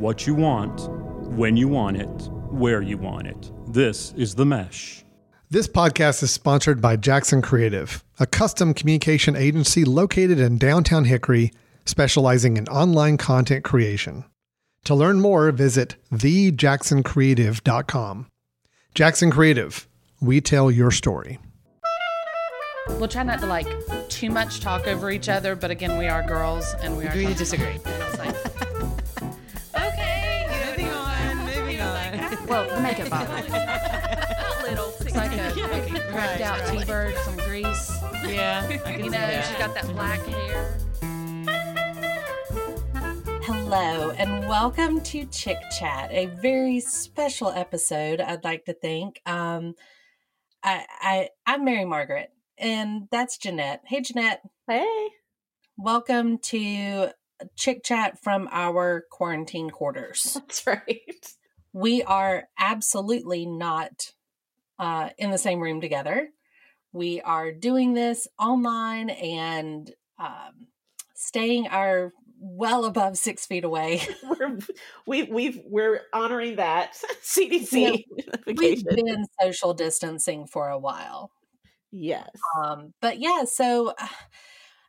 what you want, when you want it, where you want it. This is The Mesh. This podcast is sponsored by Jackson Creative, a custom communication agency located in downtown Hickory, specializing in online content creation. To learn more, visit thejacksoncreative.com. Jackson Creative, we tell your story. We'll try not to like too much talk over each other, but again, we are girls and we are Agree to disagree. Well, the makeup bottle. little. It's like a cracked out T-bird, some grease. Yeah, I can You see know, that. she's got that black hair. Hello, and welcome to Chick Chat, a very special episode. I'd like to think. Um, I, I, I'm Mary Margaret, and that's Janette. Hey, Janette. Hey. Welcome to Chick Chat from our quarantine quarters. That's right. We are absolutely not uh, in the same room together. We are doing this online and um, staying our well above six feet away. we're we we've we're honoring that CDC We've been social distancing for a while. Yes. Um, but yeah, so uh,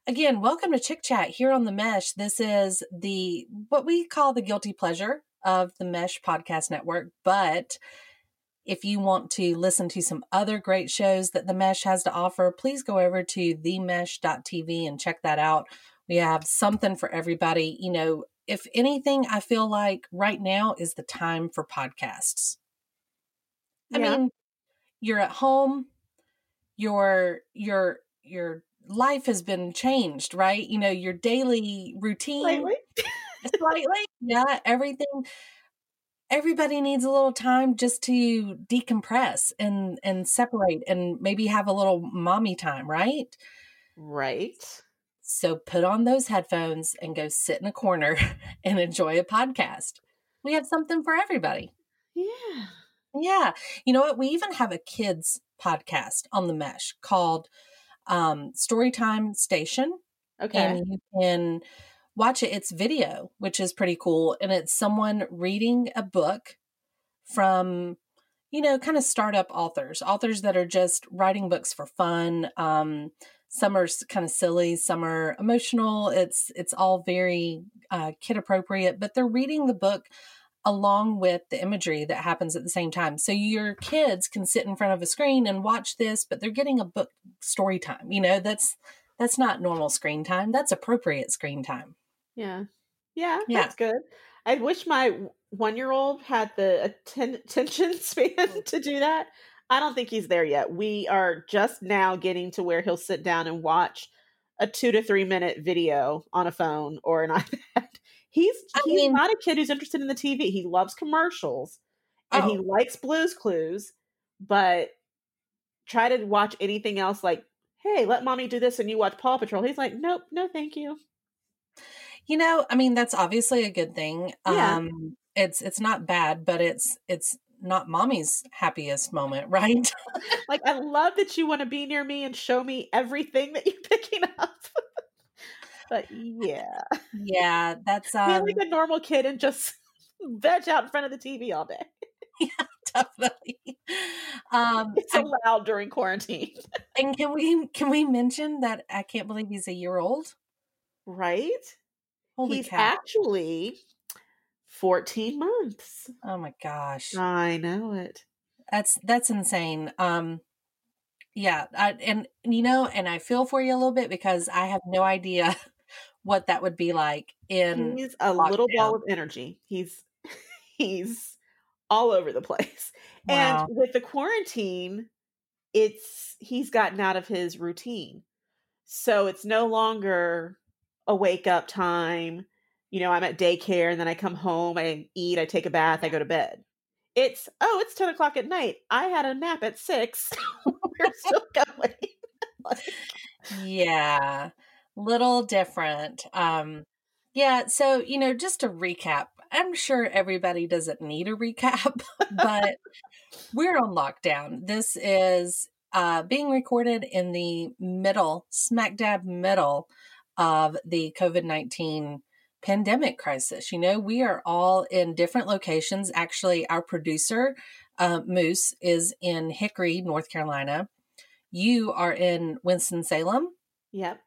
again, welcome to Chick Chat here on the Mesh. This is the what we call the guilty pleasure of the Mesh Podcast Network. But if you want to listen to some other great shows that the Mesh has to offer, please go over to themesh.tv and check that out. We have something for everybody. You know, if anything, I feel like right now is the time for podcasts. I Yeah. mean, you're at home, your your your life has been changed, right? You know, your daily routine Lately. slightly. Yeah, everything everybody needs a little time just to decompress and and separate and maybe have a little mommy time, right? Right. So put on those headphones and go sit in a corner and enjoy a podcast. We have something for everybody. Yeah. Yeah. You know what? We even have a kids podcast on the mesh called um, Storytime Station. Okay. And you can watch it. It's video, which is pretty cool. And it's someone reading a book from, you know, kind of startup authors, authors that are just writing books for fun. Um, some are kind of silly, some are emotional. It's it's all very uh, kid appropriate, but they're reading the book along with the imagery that happens at the same time. So your kids can sit in front of a screen and watch this, but they're getting a book story time. You know, that's that's not normal screen time. That's appropriate screen time. Yeah. Yeah. Yeah. That's good. I wish my one year old had the atten- attention span oh. to do that. I don't think he's there yet. We are just now getting to where he'll sit down and watch a two to three minute video on a phone or an iPad. He's I he's mean- not a kid who's interested in the TV. He loves commercials and he Oh. likes Blues Clues, but try to watch anything else like, hey, let mommy do this and you watch Paw Patrol. He's like, nope, no, thank you. You know, I mean, that's obviously a good thing. Yeah. Um it's it's not bad, but it's it's not mommy's happiest moment, right? Like, I love that you want to be near me and show me everything that you're picking up. but yeah, yeah, that's be um like a normal kid and just veg out in front of the TV all day. Yeah, definitely. Um It's I- allowed during quarantine, and can we can we mention that I can't believe he's a year old? right? Holy He's cow. actually 14 months. oh my gosh. I know it. That's that's insane. Um yeah, I, and you know, and I feel for you a little bit because I have no idea what that would be like in He's a little ball of energy. He's he's all over the place. Wow. And with the quarantine, it's he's gotten out of his routine. So it's no longer a wake up time. You know, I'm at daycare and then I come home, I eat, I take a bath, I go to bed. It's oh, it's 10 o'clock at night. I had a nap at six. We're still going. Like, yeah, little different. Um yeah, so you know, just to recap, I'm sure everybody doesn't need a recap, but we're on lockdown. This is uh, being recorded in the middle, smack dab middle of the COVID 19 pandemic crisis. You know, we are all in different locations. Actually, our producer, uh, Moose, is in Hickory, North Carolina. You are in Winston-Salem, Yep.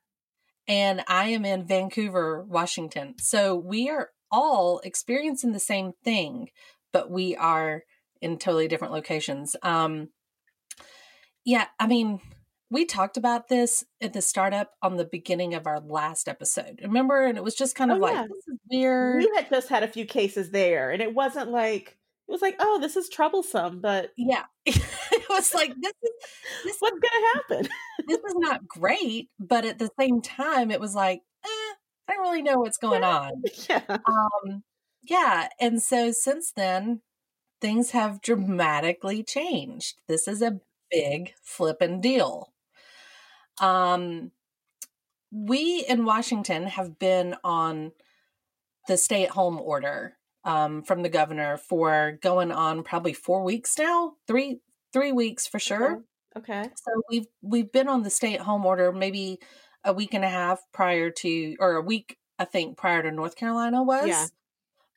and I am in Vancouver, Washington. So we are all experiencing the same thing, but we are in totally different locations. Um, yeah, I mean, we talked about this at the startup on the beginning of our last episode. Remember? And it was just kind of Oh, like, yeah. this is weird. We had just had a few cases there, and it wasn't like it was like, oh, this is troublesome, but yeah. it was like, this is, this, what's gonna happen? this is not great. But at the same time, it was like, eh, I don't really know what's going Yeah. on. yeah. Um, yeah. And so since then, things have dramatically changed. This is a big flippin' deal. Um, we in Washington have been on the stay at home order um, from the governor for going on probably four weeks now, three three weeks for sure. Okay. So we've we've been on the stay at home order maybe a week and a half prior to or a week I think prior to North Carolina was. Yeah.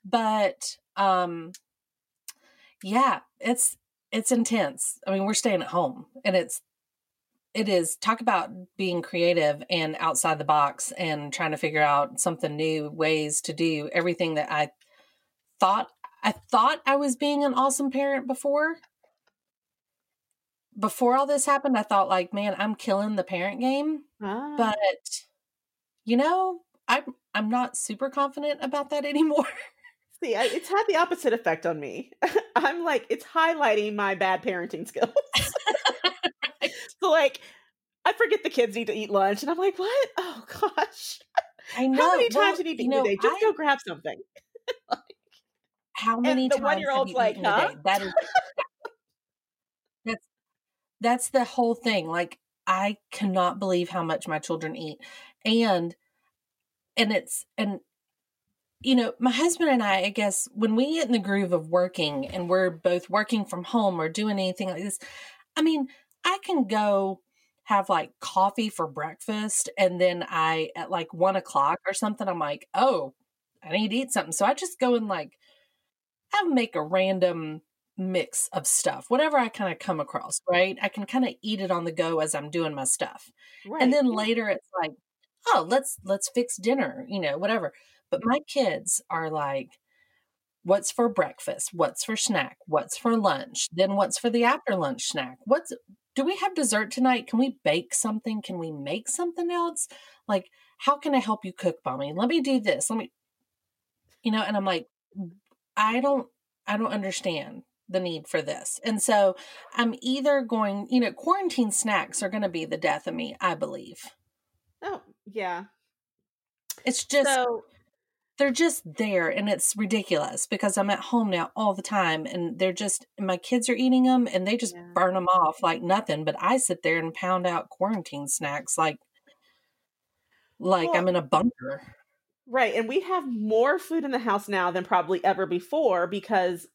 But um yeah, it's it's intense. I mean, we're staying at home and it's it is talk about being creative and outside the box and trying to figure out something new ways to do everything that I thought I thought I was being an awesome parent before before all this happened, I thought like, man, I'm killing the parent game. Ah. But you know, I'm I'm not super confident about that anymore. See, I, it's had the opposite effect on me. I'm like, it's highlighting my bad parenting skills. so, like, I forget the kids need to eat lunch, and I'm like, what? Oh gosh, I know. how many Well, times do you need to you know, a day? Just I- go grab something. like, how many the times one-year-old's have you like, "Huh?" That is that's that's the whole thing. Like I cannot believe how much my children eat. And and it's and you know, my husband and I, I guess when we get in the groove of working and we're both working from home or doing anything like this, I mean, I can go have like coffee for breakfast and then I at like one o'clock or something, I'm like, oh, I need to eat something. So I just go and like I make a random mix of stuff, whatever I kind of come across, right? I can kind of eat it on the go as I'm doing my stuff. Right. And then later it's like, oh, let's let's fix dinner, you know, whatever. But my kids are like what's for breakfast, what's for snack, what's for lunch, then what's for the after lunch snack? What's do we have dessert tonight? Can we bake something? Can we make something else? Like, how can I help you cook, mommy? Let me do this. Let me you know, and I'm like, I don't I don't understand the need for this. And so I'm either going, you know, quarantine snacks are going to be the death of me, I believe. Oh, yeah. It's just so they're just there and it's ridiculous because I'm at home now all the time and they're just my kids are eating them and they just Yeah. burn them off like nothing but I sit there and pound out quarantine snacks like like Well- I'm in a bunker. Right. And we have more food in the house now than probably ever before because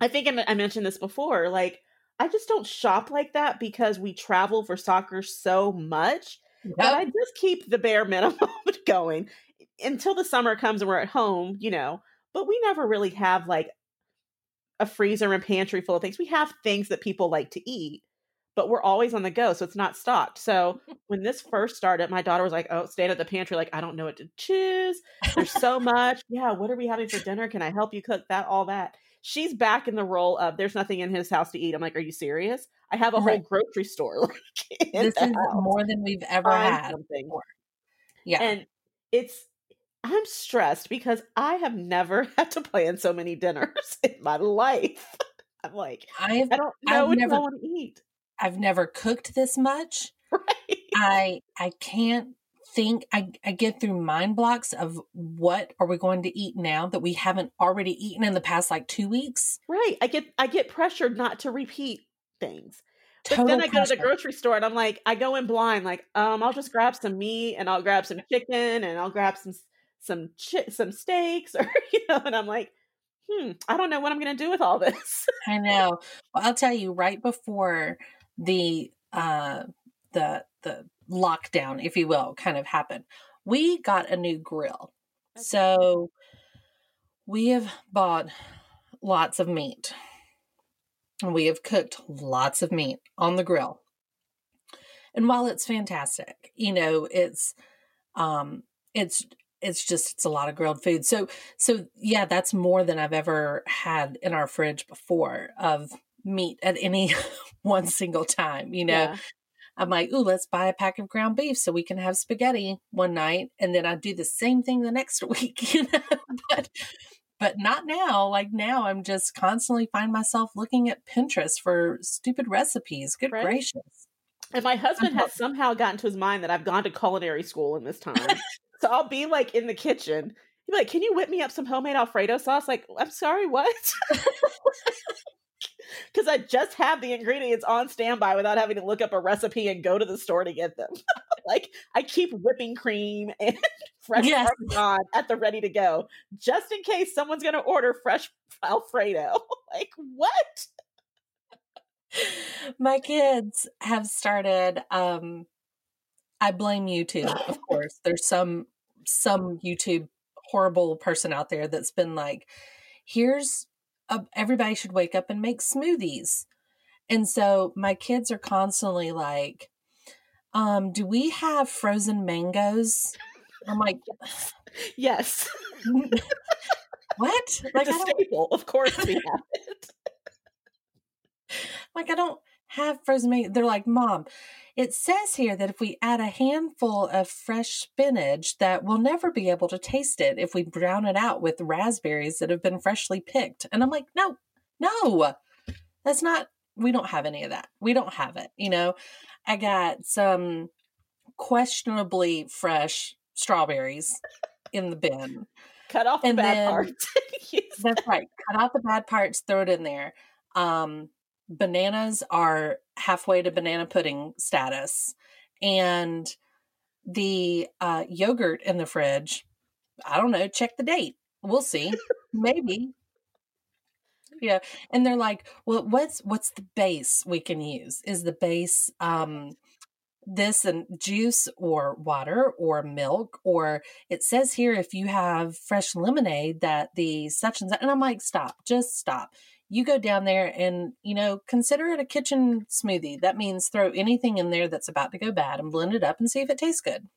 I think I mentioned this before. Like, I just don't shop like that because we travel for soccer so much that I just keep the bare minimum going until the summer comes and we're at home, you know. But we never really have like a freezer and pantry full of things. We have things that people like to eat, but we're always on the go, so it's not stocked. So when this first started, my daughter was like, "Oh, staying at the pantry, like I don't know what to choose. There's so much. Yeah, what are we having for dinner? Can I help you cook that? All that." She's back in the role of there's nothing in his house to eat. I'm like, "Are you serious? I have a whole grocery store like This is house. more than we've ever Find had. something." before. Yeah. And it's I'm stressed because I have never had to plan so many dinners in my life. I'm like, I've I don't I've know what never- I want to eat. I've never cooked this much. Right. I I can't think I, I get through mind blocks of what are we going to eat now that we haven't already eaten in the past like two weeks. Right. I get I get pressured not to repeat things. But then I go to the grocery store and I'm like, I go in blind, like, um, I'll just grab some meat and I'll grab some chicken and I'll grab some some chi- some steaks or you know, and I'm like, hmm, I don't know what I'm gonna do with all this. I know. Well, I'll tell you right before the uh the the lockdown, if you will, kind of happened. We got a new grill. Okay. So we have bought lots of meat. And we have cooked lots of meat on the grill. And while it's fantastic, you know, it's um it's it's just it's a lot of grilled food. So so yeah, that's more than I've ever had in our fridge before of meat at any one single time, you know. Yeah. I'm like, ooh, let's buy a pack of ground beef so we can have spaghetti one night, and then I do the same thing the next week, you know. but but not now. Like now, I'm just constantly find myself looking at Pinterest for stupid recipes. Good Right. gracious! And my husband has somehow gotten to his mind that I've gone to culinary school in this time. so I'll be like in the kitchen. He'll be like, Can you whip me up some homemade Alfredo sauce? Like, I'm sorry, what? Because I just have the ingredients on standby without having to look up a recipe and go to the store to get them. like, I keep whipping cream and fresh Yes. Parmesan at the ready to go, just in case someone's going to order fresh Alfredo. like, what? My kids have started. um I blame YouTube, of course. There's some some YouTube horrible person out there that's been like, here's a, everybody should wake up and make smoothies. And so my kids are constantly like, um, do we have frozen mangoes? I'm like, Yes. what? Like it's I a don't staple. Of course we have it. like I don't have frozen mango. They're like, Mom, it says here that if we add a handful of fresh spinach, that we'll never be able to taste it if we brown it out with raspberries that have been freshly picked. And I'm like, no, no, that's not. We don't have any of that. We don't have it. You know, I got some questionably fresh strawberries in the bin. Cut off the And bad then- parts. That's right. Cut out the bad parts, throw it in there. Um, bananas are halfway to banana pudding status. And the uh, yogurt in the fridge, I don't know, check the date. We'll see. Maybe. Yeah. And they're like, well, what's what's the base we can use? Is the base um this and juice or water or milk or it says here if you have fresh lemonade that the such and such and i'm like stop just stop you go down there and you know consider it a kitchen smoothie that means throw anything in there that's about to go bad and blend it up and see if it tastes good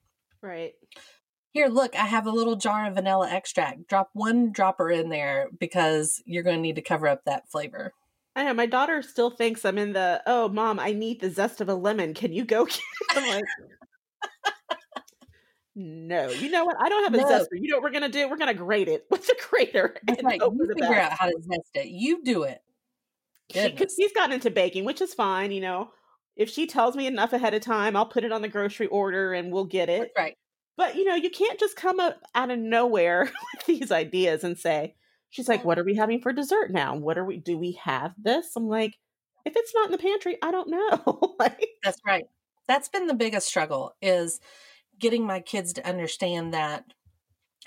right. here look i have a little jar of vanilla extract drop one dropper in there because you're going to need to cover up that flavor I know my daughter still thinks I'm in the oh mom, I need the zest of a lemon. Can you go get? I'm like No, you know what? I don't have a No. zester. You know what we're gonna do? We're gonna grate it with the grater That's right. You figure out how to zest it. You do it. She, 'cause Goodness. she's gotten into baking, which is fine. You know, if she tells me enough ahead of time, I'll put it on the grocery order and we'll get it. That's right. But you know, you can't just come up out of nowhere with these ideas and say, "She's like, what are we having for dessert now? What are we? Do we have this?" I'm like, if it's not in the pantry, I don't know. like, That's right. That's been the biggest struggle is getting my kids to understand that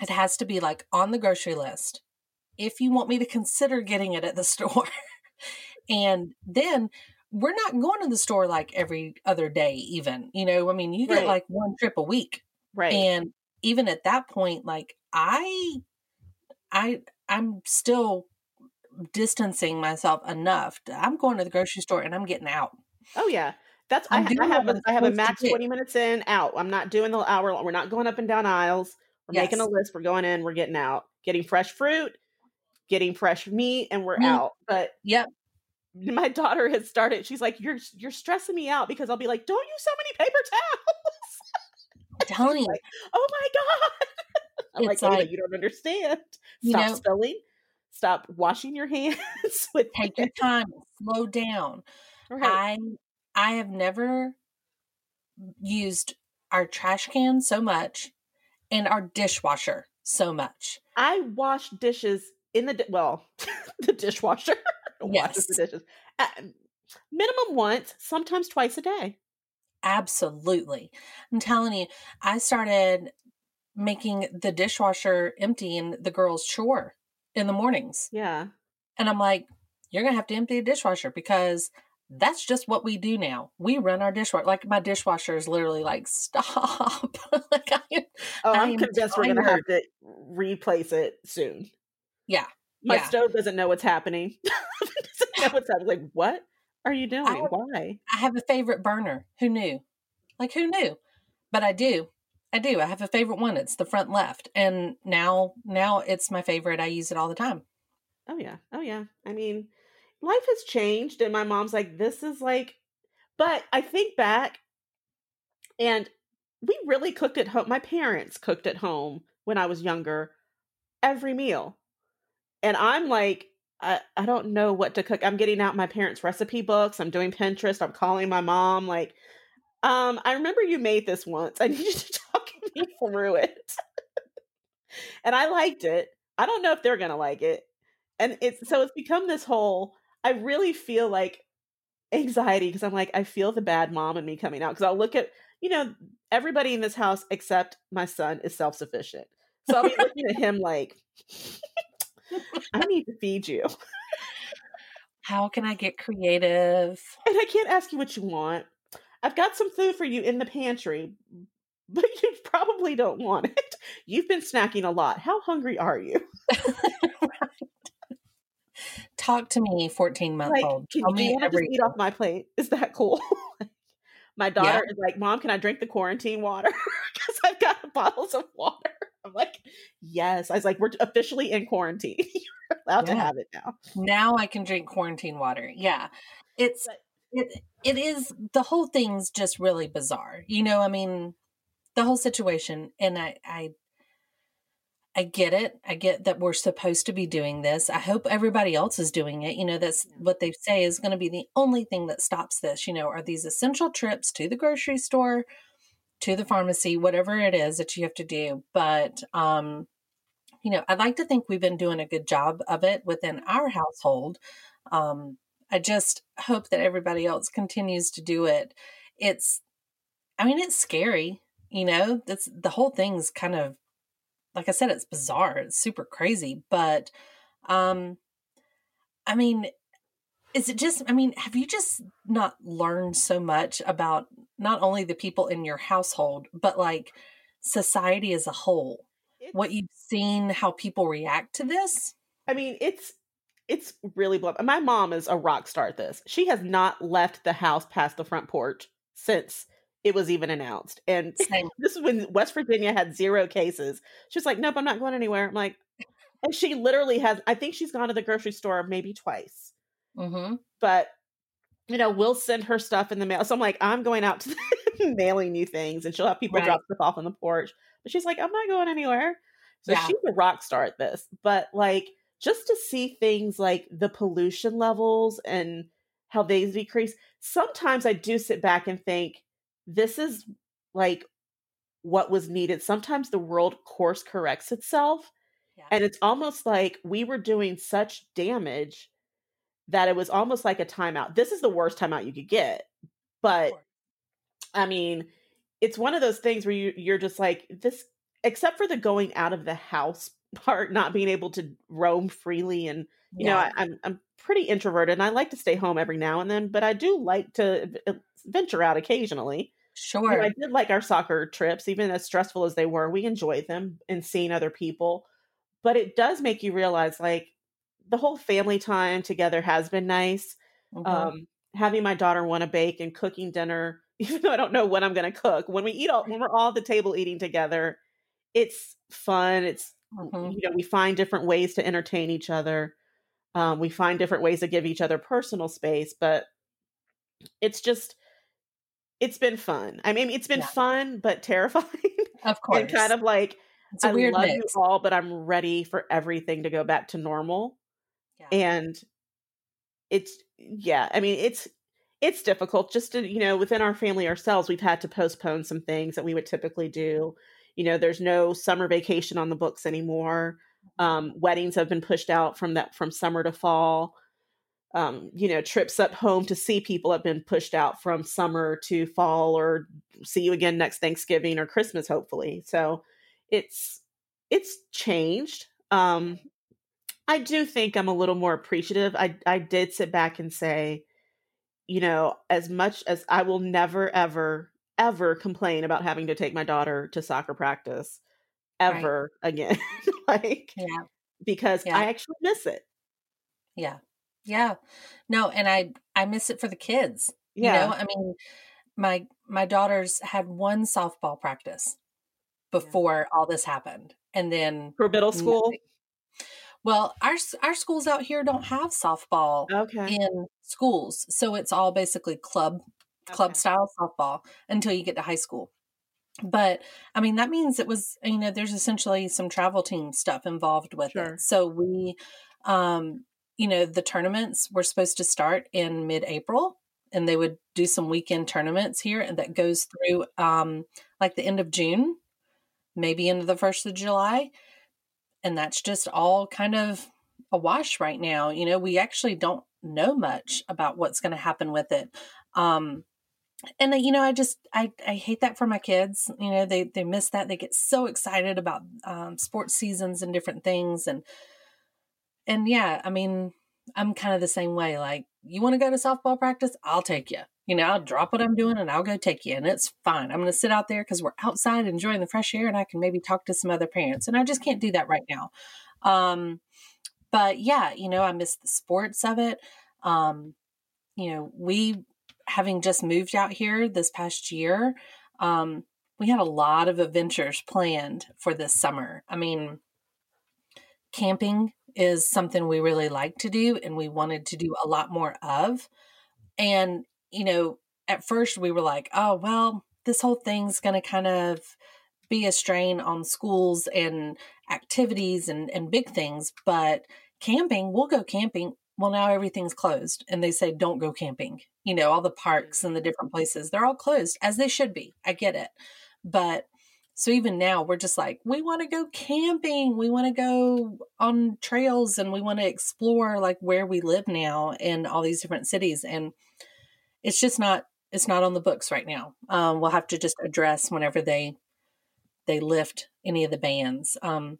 it has to be like on the grocery list if you want me to consider getting it at the store. and then we're not going to the store like every other day even. You know, I mean, you get Right. like one trip a week. right? And even at that point like I I I'm still distancing myself enough. I'm going to the grocery store and I'm getting out. oh yeah, that's I, I'm ha- doing I have a, I have a max twenty minutes in out. I'm not doing the hour. Long. We're not going up and down aisles. We're making a list. We're going in. We're getting out. Getting fresh fruit. Getting fresh meat, and we're Meat. out. But Yep. my daughter has started. She's like, "You're you're stressing me out because I'll be like, don't use so many paper towels." You. like, oh my god! I'm like, like- you don't understand. Stop know- spilling. Stop washing your hands with take your time slow down Right. i i have never used our trash can so much and our dishwasher so much I wash dishes in the di- well, the dishwasher washes the dishes. Uh, minimum once, sometimes twice a day. absolutely i'm telling you i started making the dishwasher empty in the girls chore in the mornings Yeah. and i'm like you're gonna have to empty the dishwasher because that's just what we do now. We run our dishwasher. Like my dishwasher is literally like, stop. like I, Oh, I I'm am convinced we're gonna have to replace it soon. yeah. My yeah. stove doesn't know what's happening. doesn't know what's happening. Like, what are you doing? I- Why? I have a favorite burner. Who knew? Like who knew? But I do. I do. I have a favorite one. It's the front left. And now now it's my favorite. I use it all the time. Oh yeah. Oh yeah. I mean, life has changed and my mom's like this is like but I think back and we really cooked at home. My parents cooked at home when I was younger every meal. And I'm like I, I don't know what to cook. I'm getting out my parents' recipe books. I'm doing Pinterest. I'm calling my mom like um I remember you made this once. I need you to talk me through it. and I liked it. I don't know if they're to like it and it's so it's become this whole i really feel like anxiety because i'm like i feel the bad mom in me coming out because i'll look at you know everybody in this house except my son is self-sufficient. So i'll be looking at him like i need to feed you. How can I get creative? And I can't ask you what you want. I've got some food for you in the pantry but you probably don't want it. You've been snacking a lot. How hungry are you Talk to me, 14 month like, old. can do you want to just eat off my plate? Is that cool? my daughter is like, Mom, can I drink the quarantine water? Because I've got bottles of water. I'm like, Yes. I was like, We're officially in quarantine. You're allowed to have it now. now I can drink quarantine water. Yeah. It's But- it it is the whole thing's just really bizarre. You know, I mean, the whole situation and I I I get it. I get that we're supposed to be doing this. I hope everybody else is doing it. You know, that's what they say is going to be the only thing that stops this. You know, are these essential trips to the grocery store, to the pharmacy, whatever it is that you have to do. But um, you know, I'd like to think we've been doing a good job of it within our household. Um, I just hope that everybody else continues to do it. It's, I mean, it's scary, you know, that's the whole thing's kind of, like I said, it's bizarre. It's super crazy. But, um, I mean, is it just, I mean, have you just not learned so much about not only the people in your household, but like society as a whole? what you've seen, how people react to this? I mean, it's it's really blow. My mom is a rock star at this. She has not left the house past the front porch since it was even announced. And Same. this is when West Virginia had zero cases. She's like, Nope, I'm not going anywhere. I'm like, and she literally has I think she's gone to the grocery store maybe twice. Mm-hmm. But you know, we'll send her stuff in the mail. So I'm like, I'm going out to mailing you things, and she'll have people Right. drop stuff off on the porch. But she's like, I'm not going anywhere. So Yeah. she's a rock star at this. But like, just to see things like the pollution levels and how they decrease, sometimes I do sit back and think, this is like what was needed. Sometimes the world course corrects itself. Yeah. And it's almost like we were doing such damage that it was almost like a timeout. This is the worst timeout you could get. But. I mean, it's one of those things where you you're just like this except for the going out of the house part, not being able to roam freely and you know, I, I'm I'm pretty introverted and I like to stay home every now and then, but I do like to v- venture out occasionally. You know, sure. I did like our soccer trips, even as stressful as they were. We enjoyed them and seeing other people. But it does make you realize like the whole family time together has been nice. Mhm. Um, having my daughter want to bake and cooking dinner, even though I don't know what I'm going to cook. When we eat all, when we're all at the table eating together, it's fun. It's Mhm. you know we find different ways to entertain each other. Um, we find different ways to give each other personal space, but it's just it's been fun. I mean, it's been Yeah. fun but terrifying, Of course. and kind of like it's a I weird love mix. you all, but I'm ready for everything to go back to normal. Yeah. And it's yeah, I mean it's it's difficult just to you know within our family ourselves we've had to postpone some things that we would typically do. You know, there's no summer vacation on the books anymore. Um, weddings have been pushed out from that from summer to fall. Um, you know, trips up home to see people have been pushed out from summer to fall or see you again next Thanksgiving or Christmas, hopefully. So it's it's changed. Um, I do think I'm a little more appreciative. I I did sit back and say, you know, as much as I will never, ever, ever complain about having to take my daughter to soccer practice ever again. like, Yeah. because Yeah. I actually miss it. Yeah. Yeah. No, and I I miss it for the kids. Yeah. You know, I mean, my my daughters had one softball practice before all this happened. And then For middle school. nothing. Well, our our schools out here don't have softball Okay. in schools. So it's all basically club club style softball until you get to high school. But I mean, that means it was, you know, there's essentially some travel team stuff involved with Sure. it. So we, um, you know, the tournaments were supposed to start in mid April and they would do some weekend tournaments here and that goes through um, like the end of June, maybe into the first of July. And that's just all kind of a wash right now. You know, we actually don't know much about what's going to happen with it. Um, and you know, I just I I hate that for my kids. You know, they they miss that. They get so excited about um, sports seasons and different things, and and yeah, I mean, I'm kind of the same way. Like, you want to go to softball practice? I'll take you. You know, I'll drop what I'm doing and I'll go take you, and it's fine. I'm going to sit out there because we're outside enjoying the fresh air, and I can maybe talk to some other parents. And I just can't do that right now. Um, but yeah, you know, I miss the sports of it. Um, you know, we having just moved out here this past year, um, we had a lot of adventures planned for this summer. I mean, camping is something we really like to do and we wanted to do a lot more of. And, you know, at first we were like, oh, well, this whole thing's going to kind of be a strain on schools and activities and, and big things. But camping, we'll go camping. Well, now everything's closed and they say don't go camping. You know, all the parks mm-hmm. and the different places, they're all closed as they should be. I get it. But so even now, we're just like, we want to go camping. We want to go on trails and we want to explore like where we live now in all these different cities. And it's just not, it's not on the books right now. Um, we'll have to just address whenever they, they lift any of the bans. Um,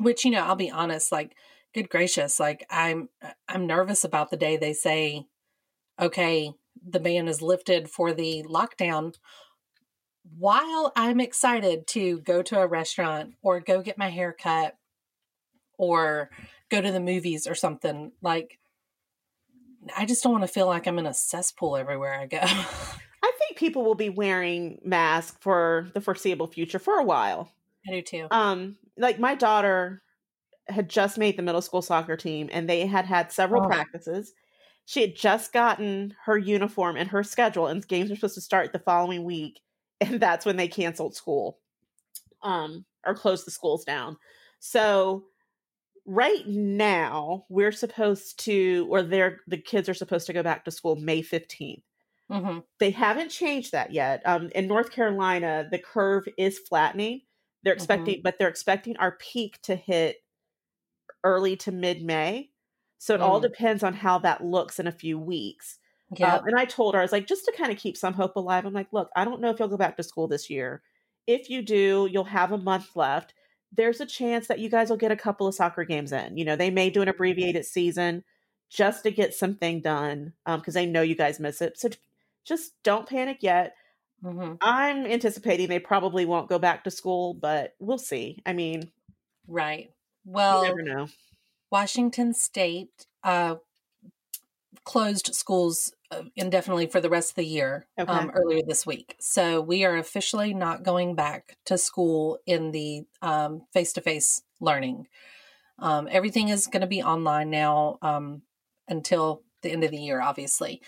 which, you know, I'll be honest, like, good gracious, like I'm, I'm nervous about the day they say, okay, the ban is lifted for the lockdown while I'm excited to go to a restaurant or go get my hair cut or go to the movies or something, like I just don't want to feel like I'm in a cesspool everywhere I go. I think people will be wearing masks for the foreseeable future for a while. I do too. Um, like my daughter had just made the middle school soccer team, and they had had several Oh. practices. She had just gotten her uniform and her schedule, and games were supposed to start the following week, and that's when they canceled school, um, or closed the schools down. So right now we're supposed to, or they're the kids are supposed to go back to school May fifteenth hmm they haven't changed that yet. Um, in North Carolina, the curve is flattening. They're expecting, but they're expecting our peak to hit early to mid May. So it all Mm. depends on how that looks in a few weeks. Yeah. Um, and I told her, I was like, just to kind of keep some hope alive. I'm like, look, I don't know if you'll go back to school this year. If you do, you'll have a month left. There's a chance that you guys will get a couple of soccer games in. You know, they may do an abbreviated season just to get something done because they know you guys miss it. So just don't panic yet. hmm I'm anticipating they probably won't go back to school, but we'll see. I mean, Right. Well, never know. Washington State uh, closed schools uh, indefinitely for the rest of the year Okay. um, earlier this week. So we are officially not going back to school in the face to face learning. Um, everything is going to be online now um, until the end of the year, obviously.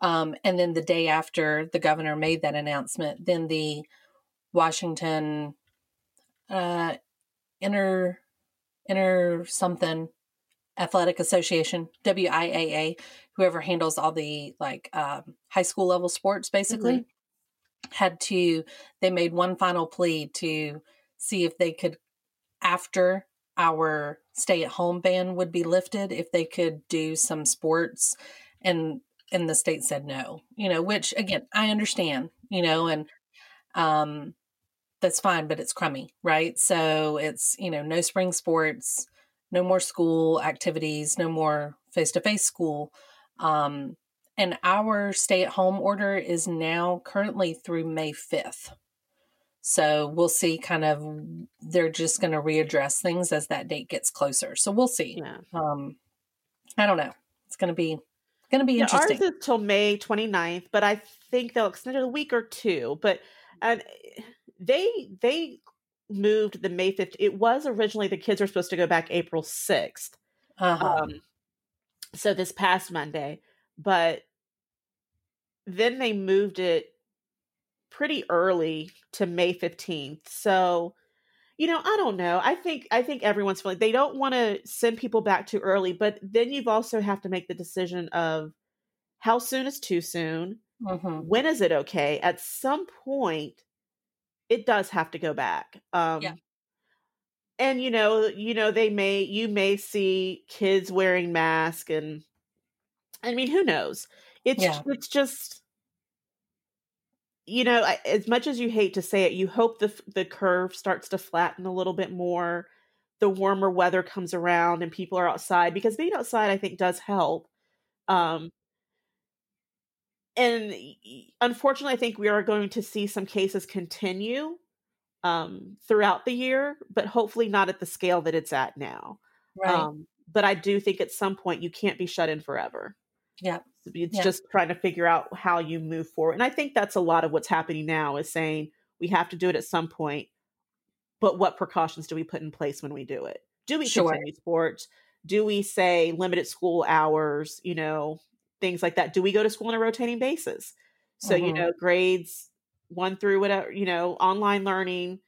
Um, and then the day after the governor made that announcement, then the Washington uh, inner inter something athletic association WIAA, whoever handles all the like um, high school level sports, basically had to. They made one final plea to see if they could, after our stay at home ban would be lifted, if they could do some sports, and and the state said no. You know, which again I understand. You know, and um that's fine, but it's crummy, right? So it's, you know, no spring sports, no more school activities, no more face to face school. Um, and our stay at home order is now currently through May 5th. So we'll see kind of they're just going to readdress things as that date gets closer. So we'll see. Yeah. Um I don't know. It's going to be going to be Yeah, interesting. ours is till May 29th, but I think they'll extend it a week or two. But and they they moved the May 5th. It was originally the kids were supposed to go back April 6th. uh-huh. Um, so this past Monday, but then they moved it pretty early to May 15th. So, you know, I don't know. I think I think everyone's feeling they don't want to send people back too early, but then you've also have to make the decision of how soon is too soon? Mhm. When is it okay? At some point it does have to go back. Um Yeah. and you know, you know they may you may see kids wearing masks and I mean, who knows? It's Yeah. it's just you know, I- as much as you hate to say it, you hope the the curve starts to flatten a little bit more. The warmer weather comes around and people are outside because being outside, I think, does help. Um, and unfortunately, I think we are going to see some cases continue um, throughout the year, but hopefully not at the scale that it's at now. Right. Um, but I do think at some point you can't be shut in forever. yeah. It's Yeah. just trying to figure out how you move forward. And I think that's a lot of what's happening now is saying we have to do it at some point, but what precautions do we put in place when we do it? Do we Sure. continue sports? Do we say limited school hours, you know, things like that? Do we go to school on a rotating basis? So, you Mhm. know, grades one through whatever, you know, online learning,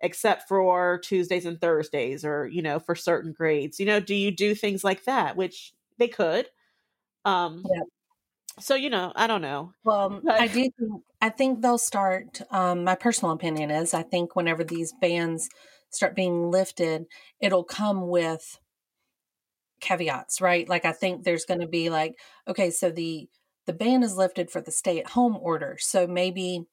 except for Tuesdays and Thursdays or, you know, for certain grades. You know, do you do things like that? Which they could. Um Yeah. so you know, I don't know. Well, But- I do think I think they'll start. Um, my personal opinion is I think whenever these bans start being lifted, it'll come with caveats, right? Like I think there's going to be like, okay, so the the ban is lifted for the stay at home order, so maybe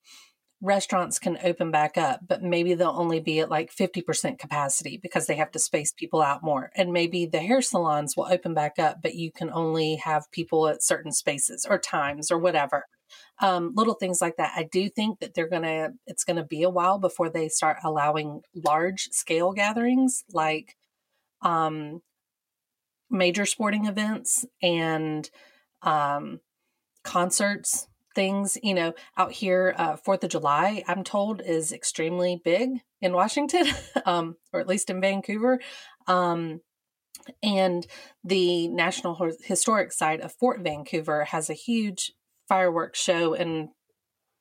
restaurants can open back up, but maybe they'll only be at like 50% capacity because they have to space people out more. And maybe the hair salons will open back up, but you can only have people at certain spaces or times or whatever. Um, little things like that. I do think that they're to, it's to be a while before they start allowing large scale gatherings like um, major sporting events and um, concerts things you know out here uh, fourth of july i'm told is extremely big in washington um, or at least in vancouver um, and the national historic site of fort vancouver has a huge fireworks show and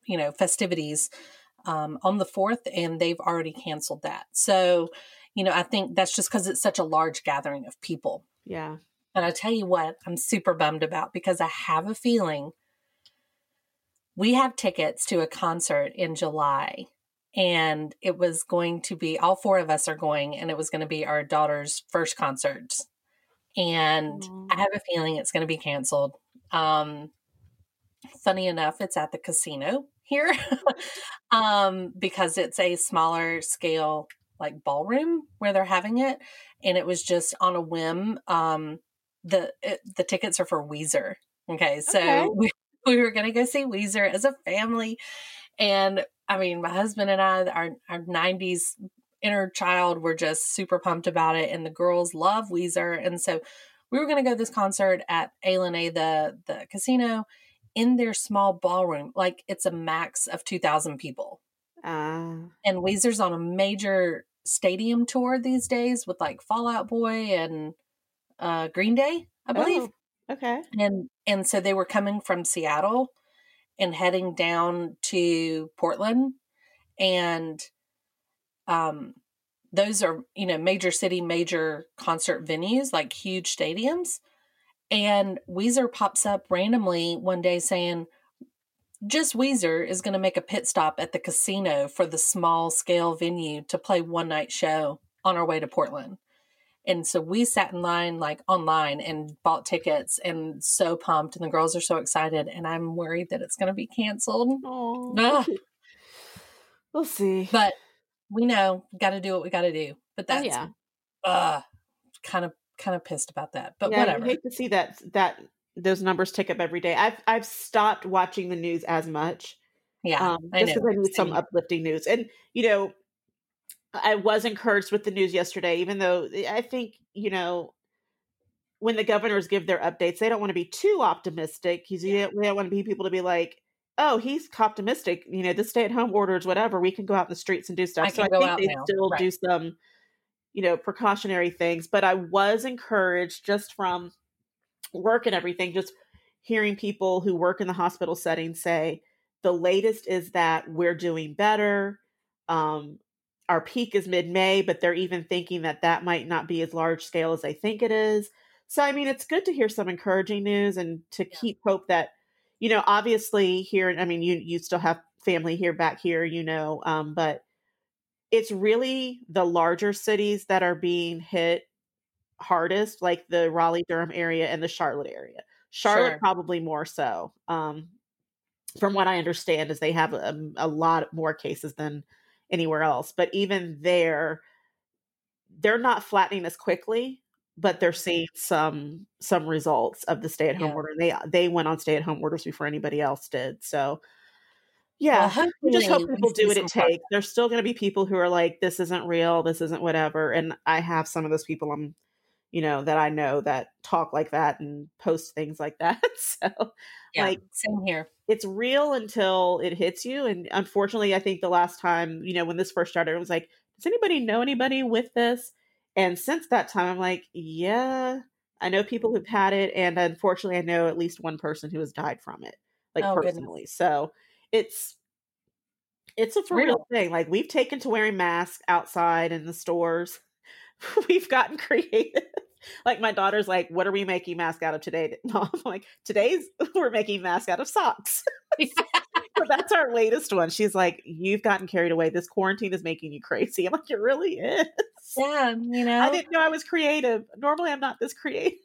you know festivities um, on the fourth and they've already canceled that. So you know i think that's just because it's such a large gathering of people Yeah. but I tell you what, I'm super bummed about because I have a feeling we have tickets to a concert in July and it was going to be all four of us are going and it was going to be our daughter's first concert. And Aw. I have a feeling it's going to be canceled. Um funny enough, it's at the casino here. um because it's a smaller scale like ballroom where they're having it and it was just on a whim um the it, the tickets are for Weezer. Okay, so Okay. we we were gonna go see Weezer as a family, and I mean, my husband and I, our our '90s inner child, were just super pumped about it, and the girls love Weezer, and so we were gonna go to this concert at A the the casino, in their small ballroom. Like it's a max of two thousand people Ah. and Weezer's on a major stadium tour these days with like Fallout Boy and uh, Green Day, I believe. Oh, okay. And and so they were coming from Seattle and heading down to Portland, and um, those are you know major city, major concert venues like huge stadiums. And Weezer pops up randomly one day saying, just Weezer is going to make a pit stop at the casino for the small scale venue to play one night show on our way to Portland. And so we sat in line like online and bought tickets and so pumped and the girls are so excited and I'm worried that it's going to be canceled. Oh. We'll see. But we know got to do what we got to do. But Oh, that's yeah. uh kind of kind of pissed about that. But yeah, whatever. You hate to see that that those numbers tick up every day. I've I've stopped watching the news as much. Yeah, um, just because I need some uplifting news. And you know, I was encouraged with the news yesterday, even though I think you know when the governors give their updates, they don't want to be too optimistic because you don't, we don't want to be people to be like, "Oh, he's optimistic." You know, the stay-at-home orders, whatever. We can go out in the streets and do stuff. I so I think they now. still do some, you know, precautionary things. But I was encouraged just from work and everything, just hearing people who work in the hospital setting say the latest is that we're doing better. Um, our peak is mid May, but they're even thinking that that might not be as large scale as they think it is. So, I mean, it's good to hear some encouraging news and to keep hope that, you know, obviously here, I mean, you you still have family here back here, you know, um, but it's really the larger cities that are being hit hardest, like the Raleigh Durham area and the Charlotte area. Charlotte Sure. probably more so. Um, from what I understand, is they have a, a lot more cases than anywhere else. But even there, they're not flattening as quickly, but they're seeing some some results of the stay at home Yeah. order. And they they went on stay at home orders before anybody else did. So yeah, Well, we just hope people do what it takes. There's still going to be people who are like, "This isn't real. This isn't whatever." And I have some of those people. I'm, you know, that I know that talk like that and post things like that. so, Yeah, like, same here. it's real until it hits you. And unfortunately, I think the last time, you know, when this first started, it was like, does anybody know anybody with this? And since that time, I'm like, yeah, I know people who've had it. And unfortunately, I know at least one person who has died from it, like Oh, goodness. personally. So it's, it's a for real. real thing. Like we've taken to wearing masks outside in the stores. we've gotten creative. Like my daughter's like, what are we making mask out of today? No, I'm like, today's we're making mask out of socks. So that's our latest one. She's like, You've gotten carried away. This quarantine is making you crazy. I'm like, It really is. Yeah, you know, I didn't know I was creative. Normally, I'm not this creative.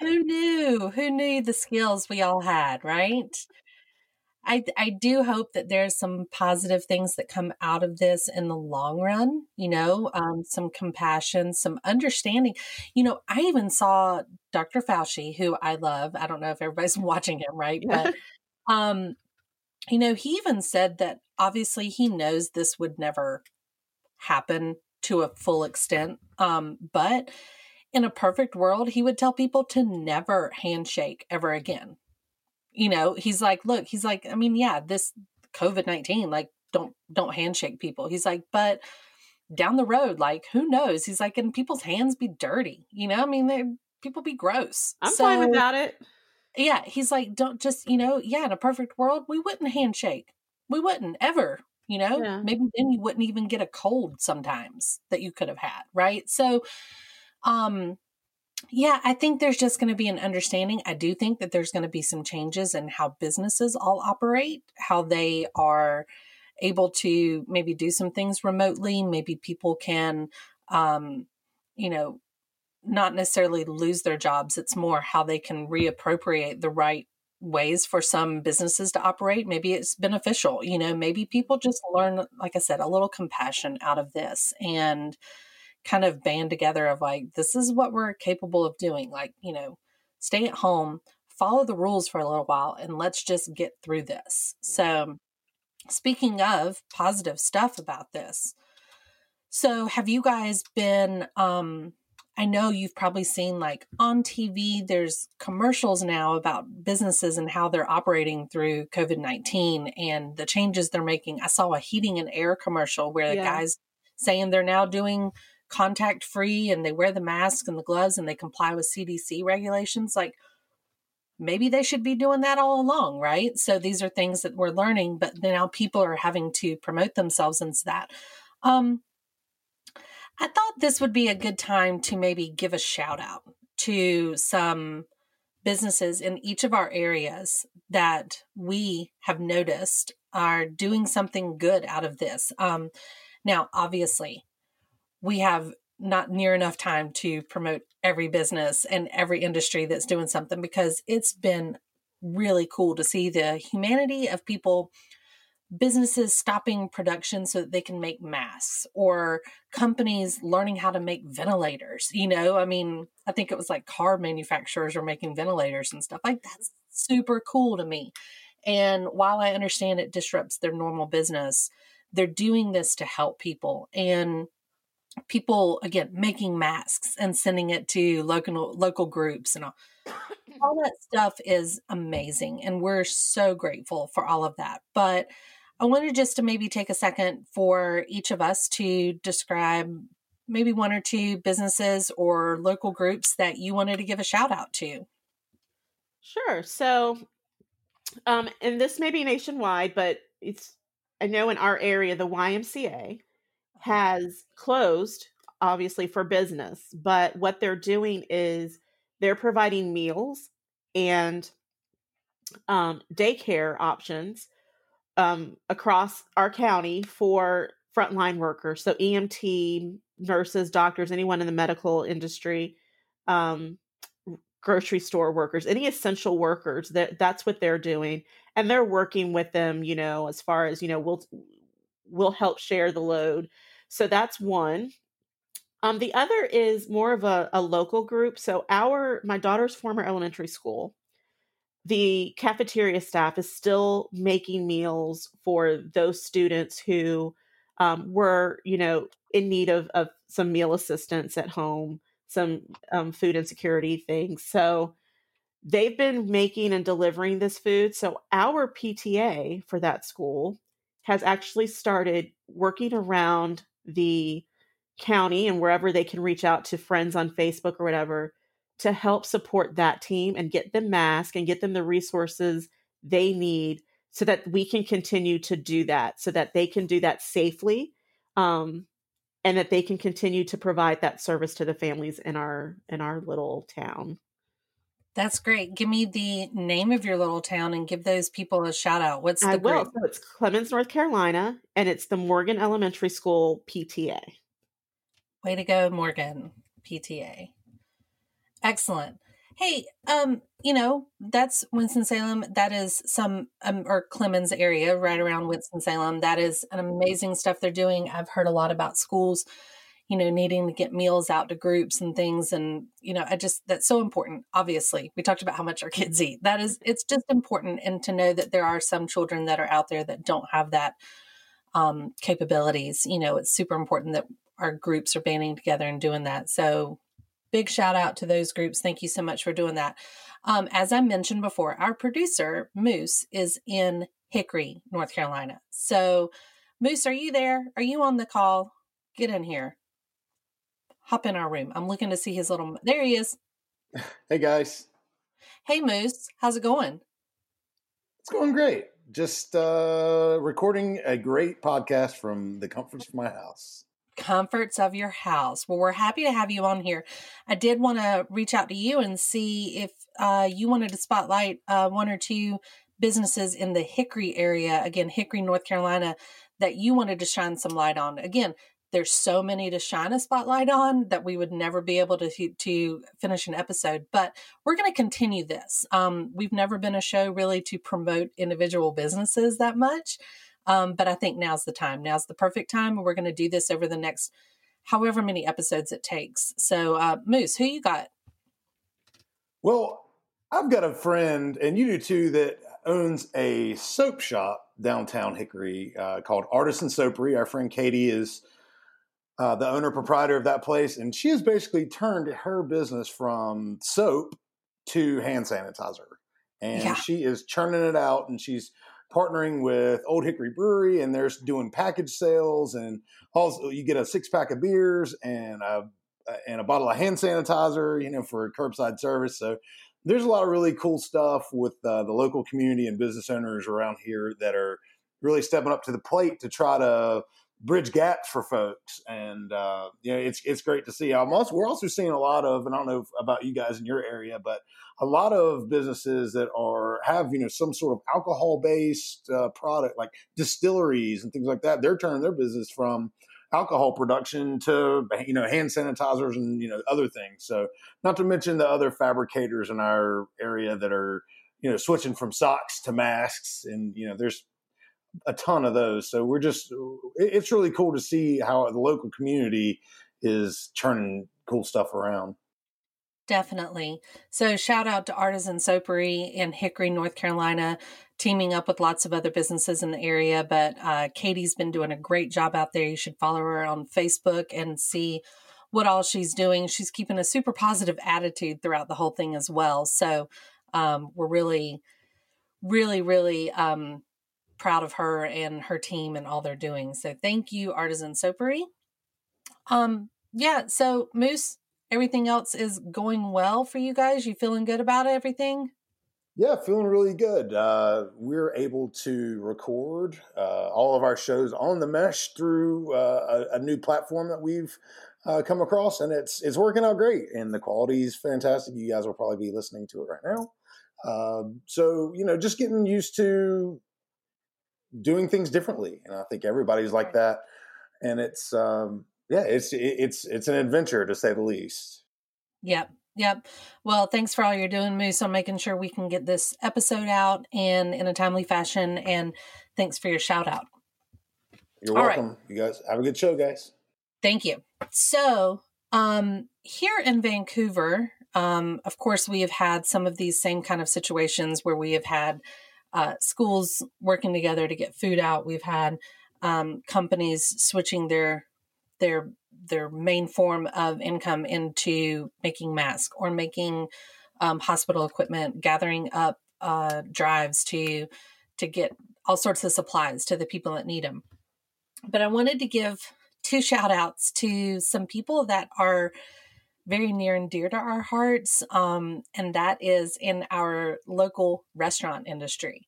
who knew? Who knew the skills we all had, right? I I do hope that there's some positive things that come out of this in the long run. You know, um, some compassion, some understanding. You know, I even saw Dr. Fauci, who I love. I don't know if everybody's watching him, right? But um, you know, he even said that obviously he knows this would never happen to a full extent. Um, but in a perfect world, he would tell people to never handshake ever again. You know, he's like, look, he's like, I mean, yeah, this COVID nineteen, like, don't don't handshake people. He's like, but down the road, like, who knows? He's like, and people's hands be dirty. You know, I mean, they people be gross. I'm fine So- without it. yeah, he's like, don't just, you know, yeah, in a perfect world, we wouldn't handshake. We wouldn't ever, you know, Yeah. maybe then you wouldn't even get a cold sometimes that you could have had, right? So, um, yeah, I think there's just going to be an understanding. I do think that there's going to be some changes in how businesses all operate, how they are able to maybe do some things remotely. Maybe people can, um, you know, not necessarily lose their jobs. It's more how they can reappropriate the right ways for some businesses to operate. Maybe it's beneficial. You know, maybe people just learn, like I said, a little compassion out of this and kind of band together of like, this is what we're capable of doing. Like, you know, stay at home, follow the rules for a little while, and let's just get through this. So, speaking of positive stuff about this, so have you guys been um I know you've probably seen like on TV there's commercials now about businesses and how they're operating through COVID-19 and the changes they're making. I saw a heating and air commercial where the guys saying they're now doing contact free and they wear the masks and the gloves and they comply with CDC regulations like maybe they should be doing that all along, right? So these are things that we're learning, but now people are having to promote themselves into that. Um, I thought this would be a good time to maybe give a shout out to some businesses in each of our areas that we have noticed are doing something good out of this. Um, now, obviously, we have not near enough time to promote every business and every industry that's doing something because it's been really cool to see the humanity of people businesses stopping production so that they can make masks or companies learning how to make ventilators you know? I mean i think it was like car manufacturers are making ventilators and stuff like that's super cool to me. And while i understand it disrupts their normal business they're doing this to help people. And people again making masks and sending it to local local groups and all all that stuff is amazing and we're so grateful for all of that but i wanted just to maybe take a second for each of us to describe maybe one or two businesses or local groups that you wanted to give a shout out to Sure. So, um, and this may be nationwide, but it's I know in our area the YMCA has closed, obviously for business. But what they're doing is they're providing meals and um, daycare options um, across our county for frontline workers, so EMT, nurses, doctors, anyone in the medical industry. Um, grocery store workers, any essential workers that that's what they're doing and they're working with them, you know, as far as, you know, we'll we'll help share the load. So that's one. Um, the other is more of a, a local group. So our my daughter's former elementary school, the cafeteria staff is still making meals for those students who um, were, you know, in need of, of some meal assistance at home some um, food insecurity things. So they've been making and delivering this food. So our PTA for that school has actually started working around the county and wherever they can reach out to friends on Facebook or whatever to help support that team and get them masks and get them the resources they need so that we can continue to do that so that they can do that safely um, and that they can continue to provide that service to the families in our in our little town. That's great. Give me the name of your little town and give those people a shout out. What's the I will. group? So it's Clemmons, North Carolina, and it's the Morgan Elementary School PTA. Way to go, Morgan PTA. Excellent. Hey, um, you know, that's Winston-Salem. That is some um, or Clemmons area right around Winston-Salem. That is an amazing stuff they're doing. I've heard a lot about schools, you know, needing to get meals out to groups and things and, you know, I just that's so important. Obviously, we talked about how much our kids eat. That is it's just important and to know that there are some children that are out there that don't have that um capabilities. You know, it's super important that our groups are banding together and doing that. So big shout out to those groups. Thank you so much for doing that. Um, as I mentioned before, our producer, Moose, is in Hickory, North Carolina. So, Moose, are you there? Are you on the call? Get in here. Hop in our room. I'm looking to see his little. There he is. Hey guys, Hey, Moose. How's it going? it's going great. Just uh, recording a great podcast from the comforts of my house. comforts of your house. Well, we're happy to have you on here. I did want to reach out to you and see if uh, you wanted to spotlight uh, one or two businesses in the Hickory area, again, Hickory, North Carolina, that you wanted to shine some light on. Again, there's so many to shine a spotlight on that we would never be able to to finish an episode but we're going to continue this um, we've never been a show really to promote individual businesses that much um, but I think now's the time. Now's the perfect time. We're going to do this over the next however many episodes it takes. So, uh, Moose, who you got? Well, I've got a friend, and you do too, that owns a soap shop downtown Hickory uh, called Artisan Soapery. Our friend Katie is uh, the owner proprietor of that place, and she has basically turned her business from soap to hand sanitizer. And Yeah. she is churning it out, and she's partnering with Old Hickory Brewery, and they're doing package sales, and also you get a six pack of beers and a and a bottle of hand sanitizer, you know, for curbside service. So there's a lot of really cool stuff with uh, the local community and business owners around here that are really stepping up to the plate to try to bridge gaps for folks. And uh, you know, it's it's great to see. I'm also we're also seeing a lot of, and I don't know about you guys in your area, but a lot of businesses that are have you know some sort of alcohol based uh, product like distilleries and things like that. They're turning their business from alcohol production to you know hand sanitizers and you know other things. So not to mention the other fabricators in our area that are you know switching from socks to masks, and you know there's a ton of those. So we're just it's really cool to see how the local community is turning cool stuff around. Definitely. So, shout out to Artisan Soapery in Hickory, North Carolina, teaming up with lots of other businesses in the area. But uh, Katie's been doing a great job out there. You should follow her on Facebook and see what all she's doing. She's keeping a super positive attitude throughout the whole thing as well. So, um, we're really, really, really um, proud of her and her team and all they're doing. So, thank you, Artisan Soapery. Um, yeah. So, Moose, everything else is going well for you guys? You feeling good about everything? Yeah, feeling really good. Uh, we're able to record uh, all of our shows on the mesh through uh, a, a, new platform that we've uh, come across, and it's it's working out great. And the quality is fantastic. You guys will probably be listening to it right now. Um, so you know, just getting used to doing things differently, and I think everybody's like that. And it's um, yeah, it's it's it's an adventure to say the least. Yep. Yep. Well, thanks for all you're doing, Moose, on making sure we can get this episode out and in a timely fashion. And thanks for your shout out. You're all welcome. Right. You guys have a good show, guys. Thank you. So, um, here in Vancouver, um, of course, we have had some of these same kind of situations where we have had uh, schools working together to get food out. We've had um, companies switching their their their main form of income into making masks or making um, hospital equipment, gathering up uh, drives to to get all sorts of supplies to the people that need them. But I wanted to give two shout outs to some people that are very near and dear to our hearts, um, and that is in our local restaurant industry.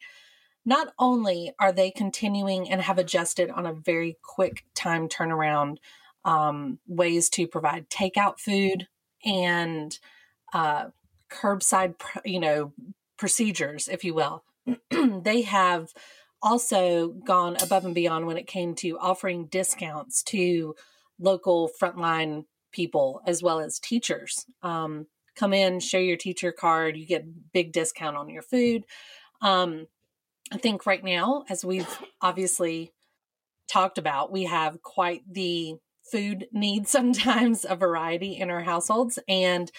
Not only are they continuing and have adjusted on a very quick time turnaround um, ways to provide takeout food and uh, curbside, you know, procedures, if you will. they have also gone above and beyond when it came to offering discounts to local frontline people as well as teachers. Um, come in, show your teacher card, you get big discount on your food. Um, I think right now, as we've obviously talked about, we have quite the food needs sometimes a variety in our households and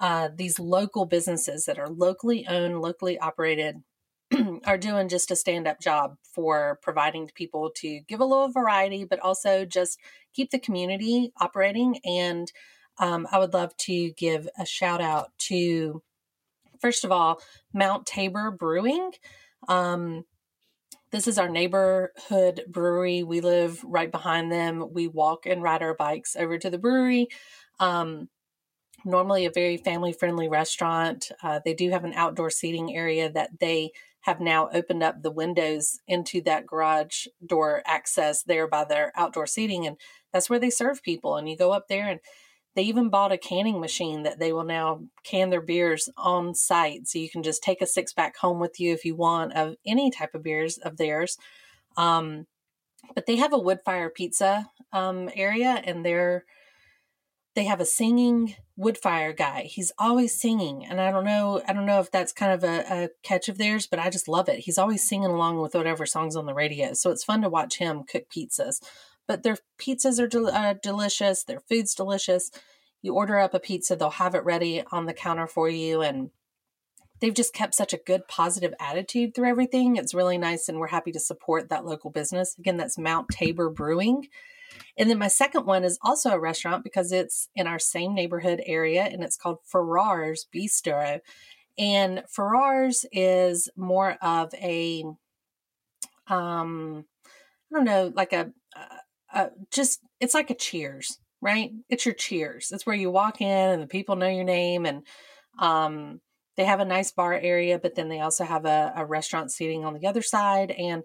uh, these local businesses that are locally owned locally operated are doing just a stand-up job for providing to people to give a little variety but also just keep the community operating and um, i would love to give a shout out to first of all mount tabor brewing um, this is our neighborhood brewery. We live right behind them. We walk and ride our bikes over to the brewery. Um, normally, a very family friendly restaurant. Uh, they do have an outdoor seating area that they have now opened up the windows into that garage door access there by their outdoor seating. And that's where they serve people. And you go up there and they even bought a canning machine that they will now can their beers on site. So you can just take a six pack home with you if you want of any type of beers of theirs. Um, but they have a wood fire pizza um, area and they're they have a singing wood fire guy. He's always singing, and I don't know. I don't know if that's kind of a, a, catch of theirs, but I just love it. He's always singing along with whatever songs on the radio, so it's fun to watch him cook pizzas but their pizzas are del- uh, delicious. Their food's delicious. You order up a pizza, they'll have it ready on the counter for you. And they've just kept such a good, positive attitude through everything. It's really nice. And we're happy to support that local business. Again, that's Mount Tabor Brewing. And then my second one is also a restaurant because it's in our same neighborhood area and it's called Farrar's Bistro. And Farrar's is more of a, um, I don't know, like a, uh, just it's like a cheers right? It's your cheers. It's where you walk in and the people know your name and um, they have a nice bar area but then they also have a, a restaurant seating on the other side. And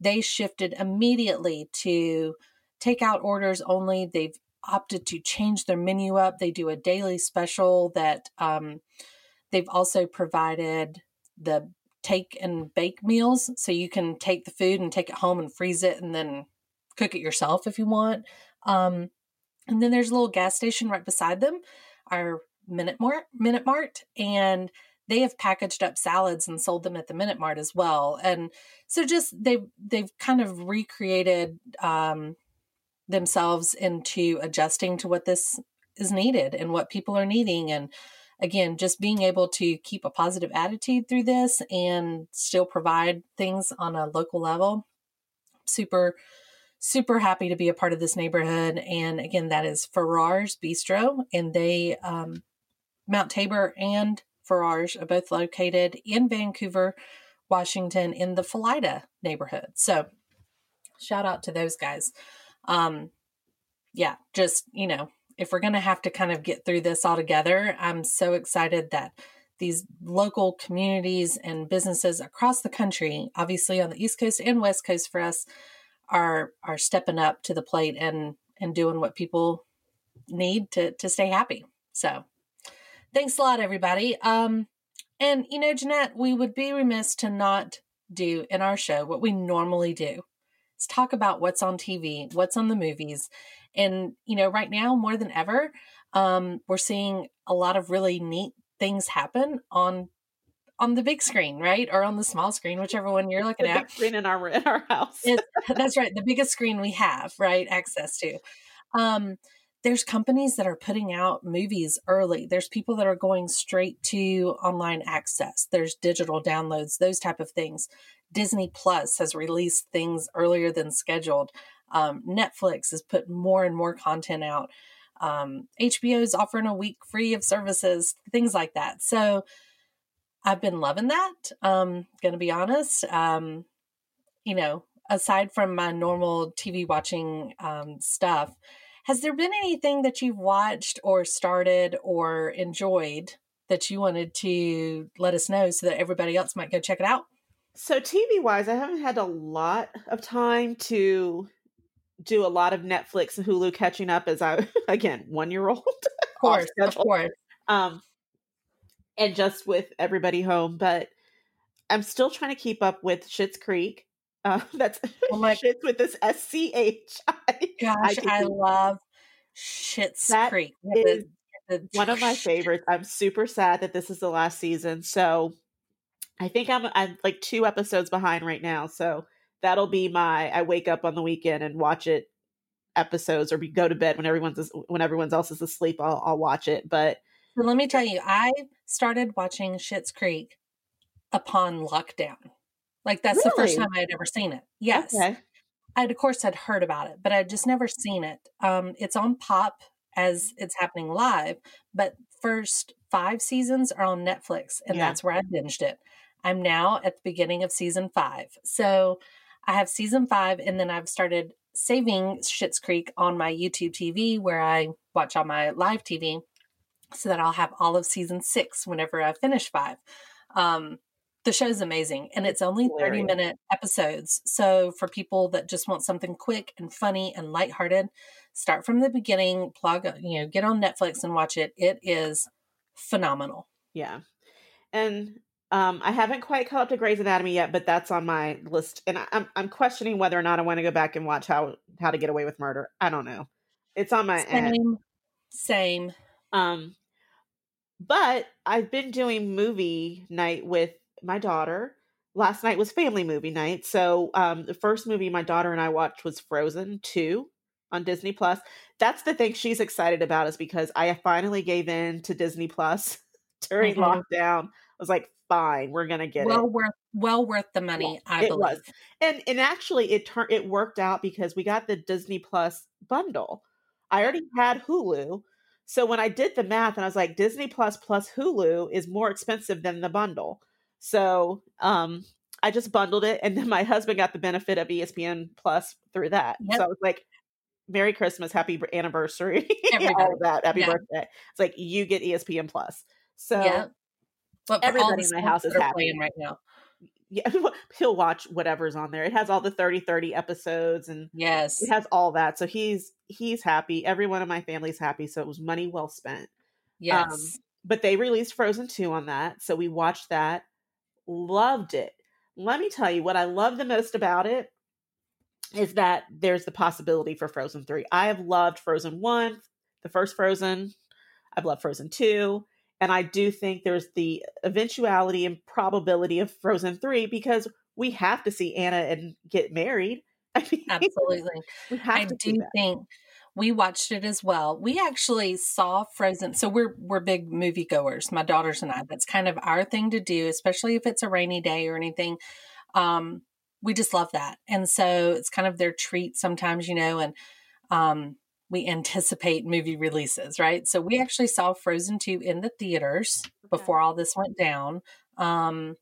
they shifted immediately to takeout orders only they've opted to change their menu up they do a daily special that um, they've also provided the take and bake meals so you can take the food and take it home and freeze it and then cook it yourself if you want. Um, and then there's a little gas station right beside them, our Minute Mart, Minute Mart, and they have packaged up salads and sold them at the Minute Mart as well. And so just they've they've kind of recreated um, themselves into adjusting to what this is needed and what people are needing. And again just being able to keep a positive attitude through this and still provide things on a local level. Super super happy to be a part of this neighborhood. And again that is farrar's bistro. And they um, mount tabor and farrar's are both located in vancouver washington in the Felida neighborhood. So shout out to those guys um yeah just you know if we're going to have to kind of get through this all together i'm so excited that these local communities and businesses across the country obviously on the east coast and west coast for us are are stepping up to the plate and and doing what people need to to stay happy. So thanks a lot everybody. Um and you know jeanette we would be remiss to not do in our show what we normally do is talk about what's on tv what's on the movies and you know right now more than ever um we're seeing a lot of really neat things happen on on the big screen, right? Or on the small screen, whichever one you're looking at. screen in our in our house. It- that's right, the biggest screen we have, right? Access to. Um, there's companies that are putting out movies early. There's people that are going straight to online access. There's digital downloads, those type of things. Disney Plus has released things earlier than scheduled. Um, Netflix has put more and more content out. Um, HBO is offering a week free of services, things like that. So I've been loving that. Um, gonna be honest. Um, you know, aside from my normal TV watching um, stuff, has there been anything that you've watched or started or enjoyed that you wanted to let us know so that everybody else might go check it out? So TV wise, I haven't had a lot of time to do a lot of Netflix and Hulu catching up as I again one year old. Of course, of course. um and just with everybody home but i'm still trying to keep up with Schitt's creek uh that's Oh my- Schitt's with this s-c-h Gosh, can I love Shit's That Creek. is The- one of my favorites i'm super sad that this is the last season so i think i'm i'm like two episodes behind right now so that'll be my i wake up on the weekend and watch it episodes or be, go to bed when everyone's when everyone else is asleep i'll, I'll watch it but So let me tell you, I started watching Schitt's Creek upon lockdown. Like that's the first time I had ever seen it. Yes. okay I'd of course had heard about it, but I'd just never seen it. Um, it's on Pop as it's happening live, but first five seasons are on Netflix, and Yeah. that's where I binged it. I'm now at the beginning of season five, so I have season five, and then I've started saving Schitt's Creek on my YouTube TV, where I watch on my live TV, so that I'll have all of season six whenever I finish five. Um, the show's amazing and it's only 30 minute episodes. So for people that just want something quick and funny and lighthearted, start from the beginning, plug, you know, get on Netflix and watch it. It is phenomenal. Yeah. And um, I haven't quite caught up to Grey's Anatomy yet, but that's on my list. And I, I'm I'm questioning whether or not I want to go back and watch how how to get away with murder. I don't know. It's on my end. Same, same. Um, but I've been doing movie night with my daughter. Last night was family movie night. So um, the first movie my daughter and I watched was Frozen Two on Disney Plus. That's the thing she's excited about is because I finally gave in to Disney Plus during Mhm. lockdown. I was like, fine, we're gonna get well it. worth well worth the money, I it believe. was. And and actually it turned it worked out because we got the Disney Plus bundle. I already had Hulu. So when I did the math and I was like Disney Plus plus Hulu is more expensive than the bundle. So um I just bundled it and then my husband got the benefit of ESPN Plus through that. Yep. So I was like Merry Christmas, happy anniversary, all of that, happy Yeah. birthday. It's like you get ESPN Plus. So yeah. But everybody in my house is happy. playing right now. yeah, he'll watch whatever's on there. It has all the 30-30 episodes and Yes. it has all that. So he's he's happy. Everyone in my family's happy. So it was money well spent. Um, yes. But they released Frozen 2 on that. So we watched that. Loved it. Let me tell you what I love the most about it is that there's the possibility for Frozen 3. I have loved Frozen 1, the first Frozen. I've loved Frozen 2. And I do think there's the eventuality and probability of Frozen 3 because we have to see Anna and get married. I mean, Absolutely. we have I to do think we watched it as well. We actually saw Frozen. So we're we're big moviegoers, my daughters and I. That's kind of our thing to do, especially if it's a rainy day or anything. Um, we just love that. And so it's kind of their treat sometimes, you know, and um we anticipate movie releases, right? So we actually saw Frozen 2 in the theaters before all this went down. Um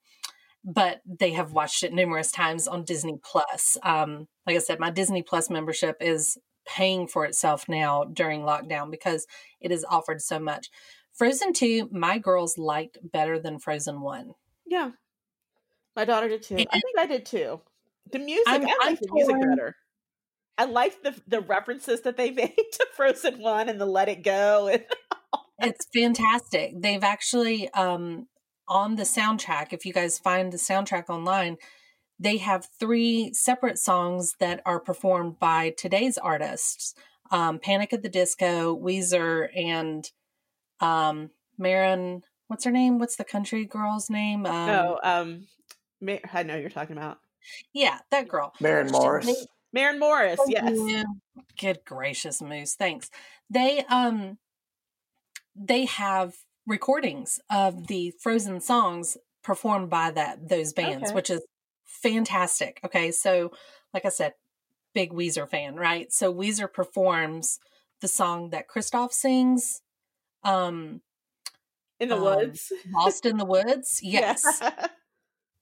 but they have watched it numerous times on Disney Plus. Um, like I said, my Disney Plus membership is paying for itself now during lockdown because it is offered so much. Frozen 2, my girls liked better than Frozen 1. Yeah. My daughter did too. I And- think I did too. The music, I'm- I like the music better. I like the the references that they made to Frozen One and the Let It Go. And It's fantastic. They've actually um on the soundtrack, if you guys find the soundtrack online, they have three separate songs that are performed by today's artists. Um, Panic at the Disco, Weezer, and um Maren, what's her name? What's the country girl's name? Um, no, um, Ma- I know who you're talking about Yeah, that girl. Maren She- Morris. they- Maren Morris. Thank yes, you. Good gracious, Moose. Thanks. They um they have recordings of the Frozen songs performed by that those bands, Okay. which is fantastic. Okay, so like I said, big Weezer fan, right? So Weezer performs the song that Kristoff sings, um, in the um, woods. Lost in the Woods. Yes. Yeah.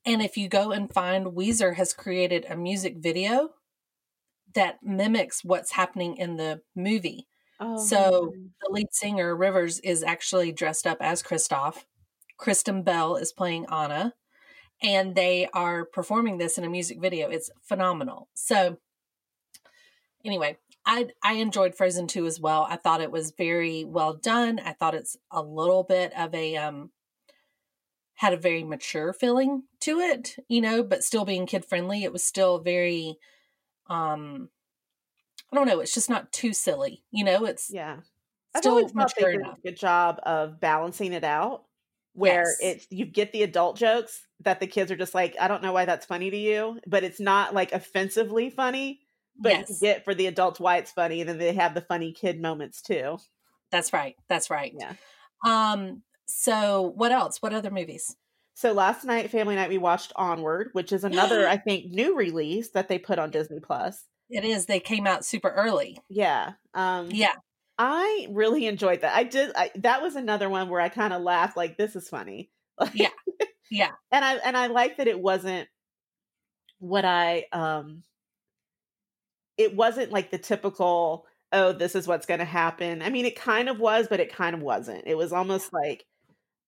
And if you go and find Weezer has created a music video that mimics what's happening in the movie. oh, So the lead singer, Rivers, is actually dressed up as Kristoff. Kristen Bell is playing Anna. And they are performing this in a music video. It's phenomenal. So anyway, I I enjoyed Frozen 2 as well. I thought it was very well done. I thought it's a little bit of a um had a very mature feeling to it, you know, but still being kid friendly. It was still very um I don't know, it's just not too silly, you know, it's yeah, I've still always thought they mature enough. a good job of balancing it out. Where Yes. it's you get the adult jokes that the kids are just like, I don't know why that's funny to you, but it's not like offensively funny. But you yes, get for the adults why it's funny, and then they have the funny kid moments too. that's right. That's right. Yeah. Um so what else? What other movies? So last night, family night, we watched Onward, which is another, I think, new release that they put on Disney Plus. It is they came out super early. Yeah. Um Yeah. I really enjoyed that. I did I, that was another one where I kind of laughed like this is funny. Yeah. Yeah. And I and I like that it wasn't what I um it wasn't like the typical oh this is what's going to happen. I mean it kind of was but it kind of wasn't. It was almost like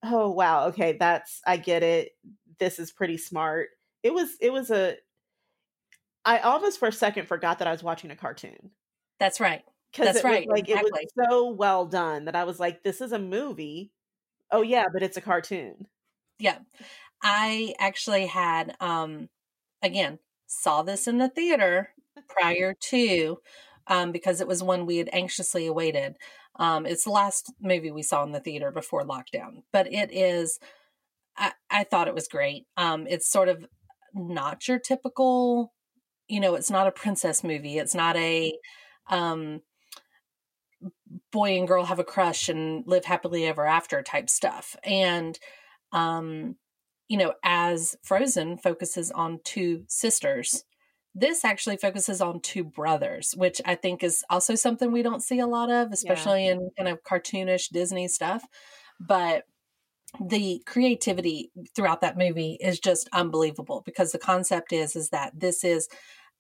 oh wow, okay, that's I get it. This is pretty smart. It was it was a I almost for a second forgot that I was watching a cartoon That's right. That's right, was like exactly. it was so well done that I was like, this is a movie. Oh yeah, but it's a cartoon. Yeah. I actually had um again saw this in the theater prior to um because it was one we had anxiously awaited. Um it's the last movie we saw in the theater before lockdown, but it is I I thought it was great. Um it's sort of not your typical you know, it's not a princess movie. It's not a um boy and girl have a crush and live happily ever after type stuff. And um you know, as Frozen focuses on two sisters, this actually focuses on two brothers, which I think is also something we don't see a lot of, especially in kind of cartoonish Disney stuff. But the creativity throughout that movie is just unbelievable because the concept is is that this is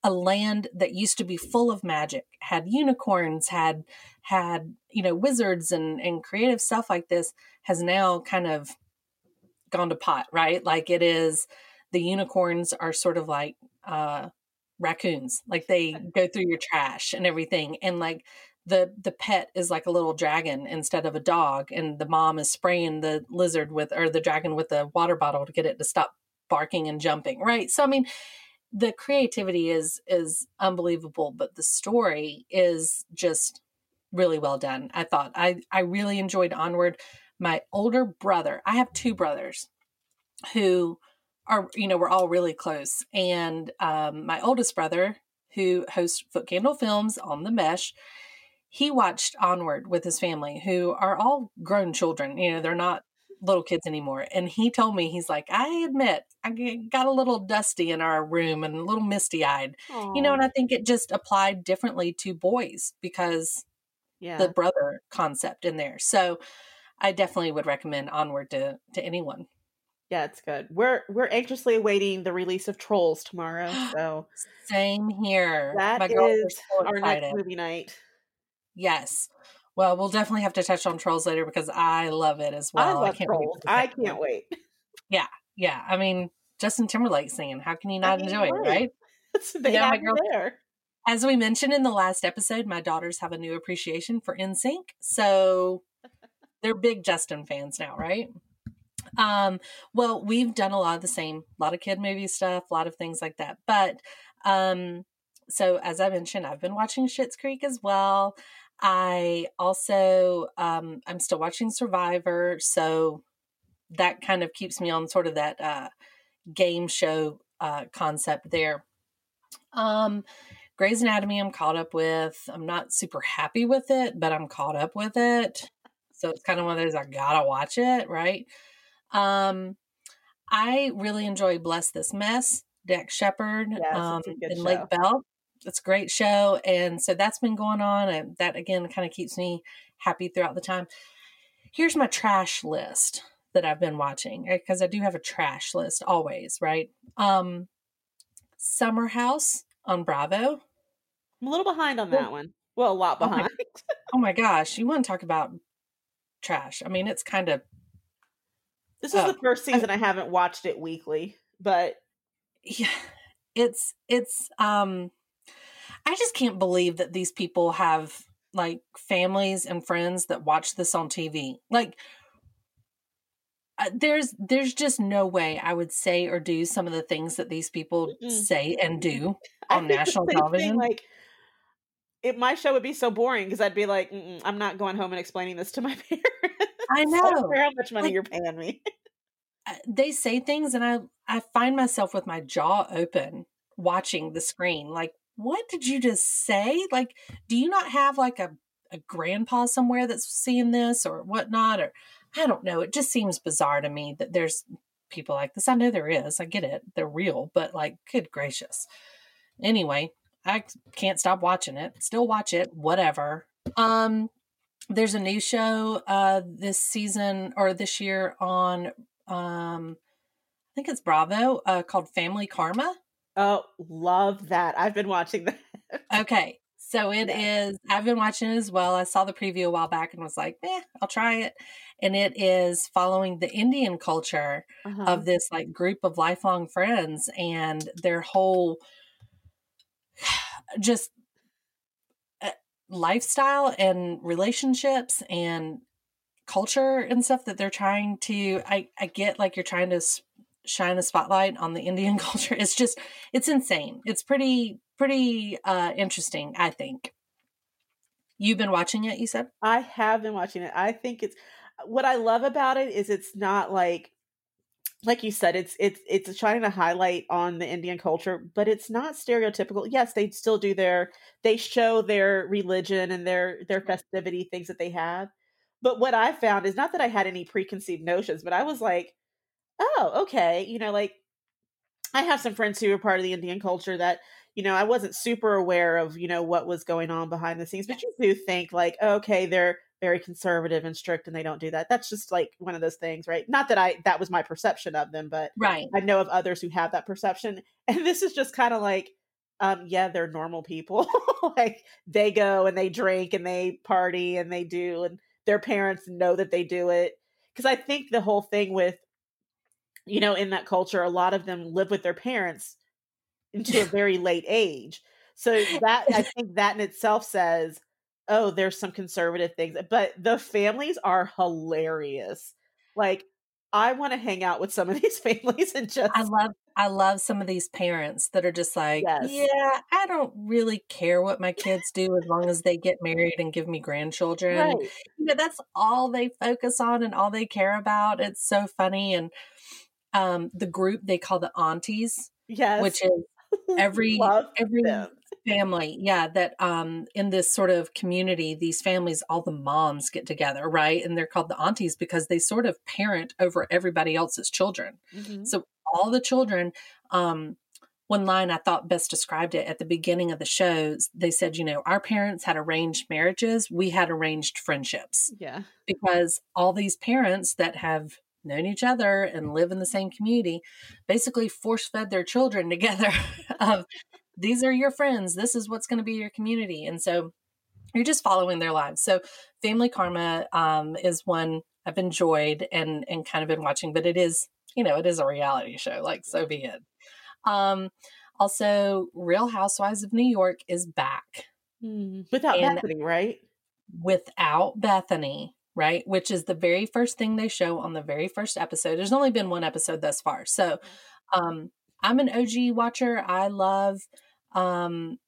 a land that used to be full of magic had unicorns had had you know wizards and and creative stuff like this has now kind of gone to pot right like it is the unicorns are sort of like uh raccoons like they go through your trash and everything and like the the pet is like a little dragon instead of a dog and the mom is spraying the lizard with or the dragon with a water bottle to get it to stop barking and jumping right? So i mean the creativity is is unbelievable but the story is just really well done i thought. I i really enjoyed onward. My older brother, I have two brothers who are, you know, we're all really close. And um, my oldest brother, who hosts Foot Candle Films on the Mesh, he watched Onward with his family, who are all grown children. You know, they're not little kids anymore. And he told me, he's like, I admit, I got a little dusty in our room and a little misty eyed. You know, and I think it just applied differently to boys because yeah. the brother concept in there. So I definitely would recommend Onward to to anyone. Yeah, it's good. We're we're anxiously awaiting the release of Trolls tomorrow. So Same here. that My is so our next movie night. Yes. Well, we'll definitely have to touch on Trolls later because I love it as well. I love can't wait Trolls. I can't wait. Yeah, yeah. I mean Justin Timberlake singing. How can you not enjoy it, right. right? they Yeah, my girl- there. As we mentioned in the last episode, my daughters have a new appreciation for NSYNC. So they're big Justin fans now, right? Um, well, we've done a lot of the same, a lot of kid movie stuff, a lot of things like that. But um, so as I mentioned, I've been watching Schitt's Creek as well. I also um I'm still watching Survivor, so that kind of keeps me on sort of that uh game show uh concept there. Um Grey's Anatomy I'm caught up with. I'm not super happy with it, but I'm caught up with it. So it's kind of one of those I gotta watch it, right? Um I really enjoy Bless This Mess, Dax Shepard, Yes, um, and show. Lake Bell. It's a great show. And so that's been going on. And that again kind of keeps me happy throughout the time. Here's my trash list that I've been watching because I do have a trash list always, right? Um, Summer House on Bravo. I'm a little behind on Well- that one. Well, a lot Oh my- behind. Oh my gosh, you want to talk about trash? I mean, it's kind of This is Oh, the first season I haven't watched it weekly, but yeah, it's it's um I just can't believe that these people have like families and friends that watch this on TV. Like uh, there's there's just no way I would say or do some of the things that these people Mm-mm. say and do on national same thing, television. like, it, my show would be so boring because I'd be like, I'm not going home and explaining this to my parents. I I don't know. care how much money Like- you're paying me. they say things and I I find myself with my jaw open watching the screen like what did you just say? Like do you not have like a, a grandpa somewhere that's seeing this or whatnot? or I don't know it just seems bizarre to me that there's people like this. I know there is I get it they're real but like good gracious. Anyway I can't stop watching it still watch it whatever. Um there's a new show uh this season or this year on um I think it's Bravo uh called Family Karma. Oh, love that. I've been watching that. Okay. So it is. Yeah. I've been watching it as well. I saw the preview a while back and was like, eh, I'll try it. And it is following the Indian culture Uh-huh. of this like group of lifelong friends and their whole just lifestyle and relationships and culture and stuff that they're trying to I I get like you're trying to shine a spotlight on the Indian culture. It's just it's insane. It's pretty pretty uh interesting I think. You've been watching it you said? I have been watching it. I think it's what I love about it is it's not like like you said it's it's it's trying to highlight on the Indian culture, but it's not stereotypical. Yes, they still do their they show their religion and their their festivity things that they have. But what I found is not that I had any preconceived notions, but I was like, "Oh, okay, you know, like I have some friends who are part of the Indian culture that you know, I wasn't super aware of, you know, what was going on behind the scenes, but you do think like, okay, they're very conservative and strict and they don't do that. That's just like one of those things, right? Not that I that was my perception of them, but right I know of others who have that perception. And this is just kind of like, um, yeah, they're normal people. like they go and they drink and they party and they do, and their parents know that they do it. Because I think the whole thing with, you know, in that culture, a lot of them live with their parents into a very late age. So that I think that in itself says, oh, there's some conservative things, but the families are hilarious. Like I want to hang out with some of these families and just I love I love some of these parents that are just like, Yes. yeah, I don't really care what my kids do as long as they get married and give me grandchildren. Right. You know, that's all they focus on and all they care about. It's so funny. And um, the group they call the aunties, Yes. which is every every them. Family yeah that um in this sort of community these families all the moms get together right and they're called the aunties because they sort of parent over everybody else's children Mhm. so all the children um one line i thought best described it at the beginning of the shows they said you know our parents had arranged marriages we had arranged friendships Yeah. because all these parents that have known each other and live in the same community basically force fed their children together of these are your friends this is what's going to be your community and so you're just following their lives so family karma um, is one i've enjoyed and and kind of been watching but it is you know it is a reality show like so be it um also real housewives of new york is back Mm. Without And- Bethenny, right? without Bethenny, right? Which is the very first thing they show on the very first episode. There's only been one episode thus far. So um I'm an OG watcher. I love um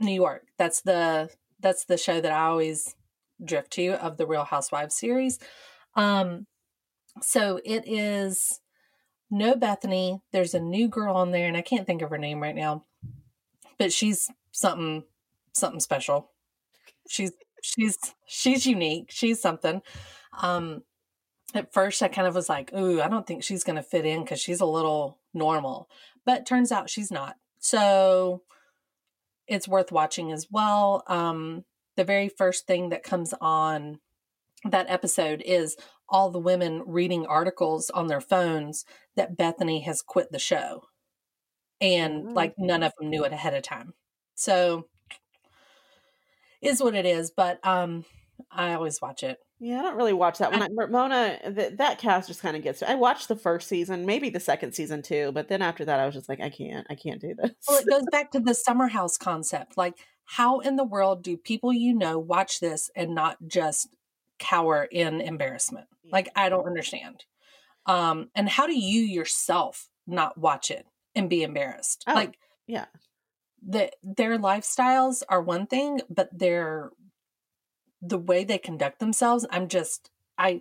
New York. That's the that's the show that I always drift to of the Real Housewives series. Um so it is no Bethenny. There's a new girl on there and I can't think of her name right now. But she's something something special. She's she's she's unique. She's something. Um at first I kind of was like, "Ooh, I don't think she's going to fit in cuz she's a little normal." But turns out she's not. So it's worth watching as well. Um the very first thing that comes on that episode is all the women reading articles on their phones that Bethenny has quit the show. And Mm. like none of them knew it ahead of time. So is what it is, but um I always watch it. Yeah, I don't really watch that one. Ramona, th- that cast just kind of gets. I watched the first season, maybe the second season too, but then after that, I was just like, I can't, I can't do this. Well, it goes back to the summer house concept. Like, how in the world do people you know watch this and not just cower in embarrassment? Like, I don't understand. Um, and how do you yourself not watch it and be embarrassed? Oh, like, yeah. the their lifestyles are one thing, but their the way they conduct themselves, I'm just I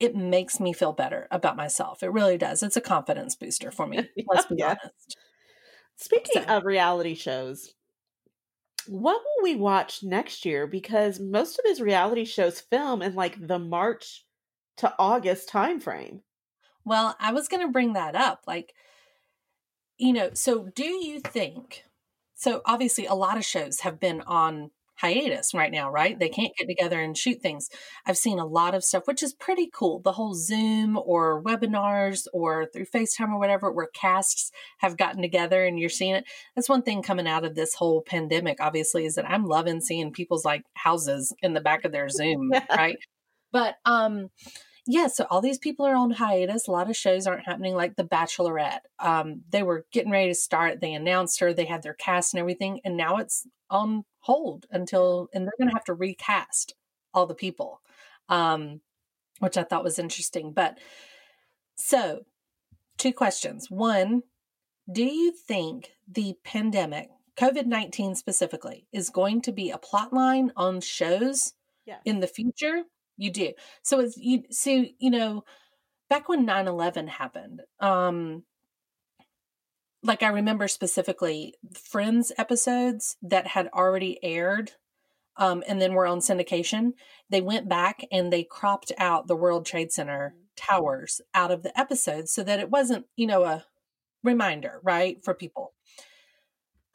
it makes me feel better about myself. It really does. It's a confidence booster for me. Let's be Yeah. honest. Speaking So- of reality shows, what will we watch next year? Because most of his reality shows film in like the March to August time frame. Well, I was going to bring that up. Like, you know, so do you think? So obviously, a lot of shows have been on hiatus right now, right? They can't get together and shoot things. I've seen a lot of stuff, which is pretty cool. The whole Zoom or webinars or through FaceTime or whatever, where casts have gotten together and you're seeing it. That's one thing coming out of this whole pandemic, obviously, is that I'm loving seeing people's like houses in the back of their Zoom, right? But um yeah, so all these people are on hiatus. A lot of shows aren't happening, like The Bachelorette. Um, they were getting ready to start. They announced her. They had their cast and everything, and now it's on hold until, and they're going to have to recast all the people, um, which I thought was interesting. But so, two questions. One, do you think the pandemic, COVID nineteen specifically, is going to be a plot line on shows Yeah. in the future? You do. So it's you see, you know, back when 9-11 happened, um like I remember specifically Friends episodes that had already aired um and then were on syndication, they went back and they cropped out the World Trade Center towers out of the episodes so that it wasn't, you know, a reminder, right, for people.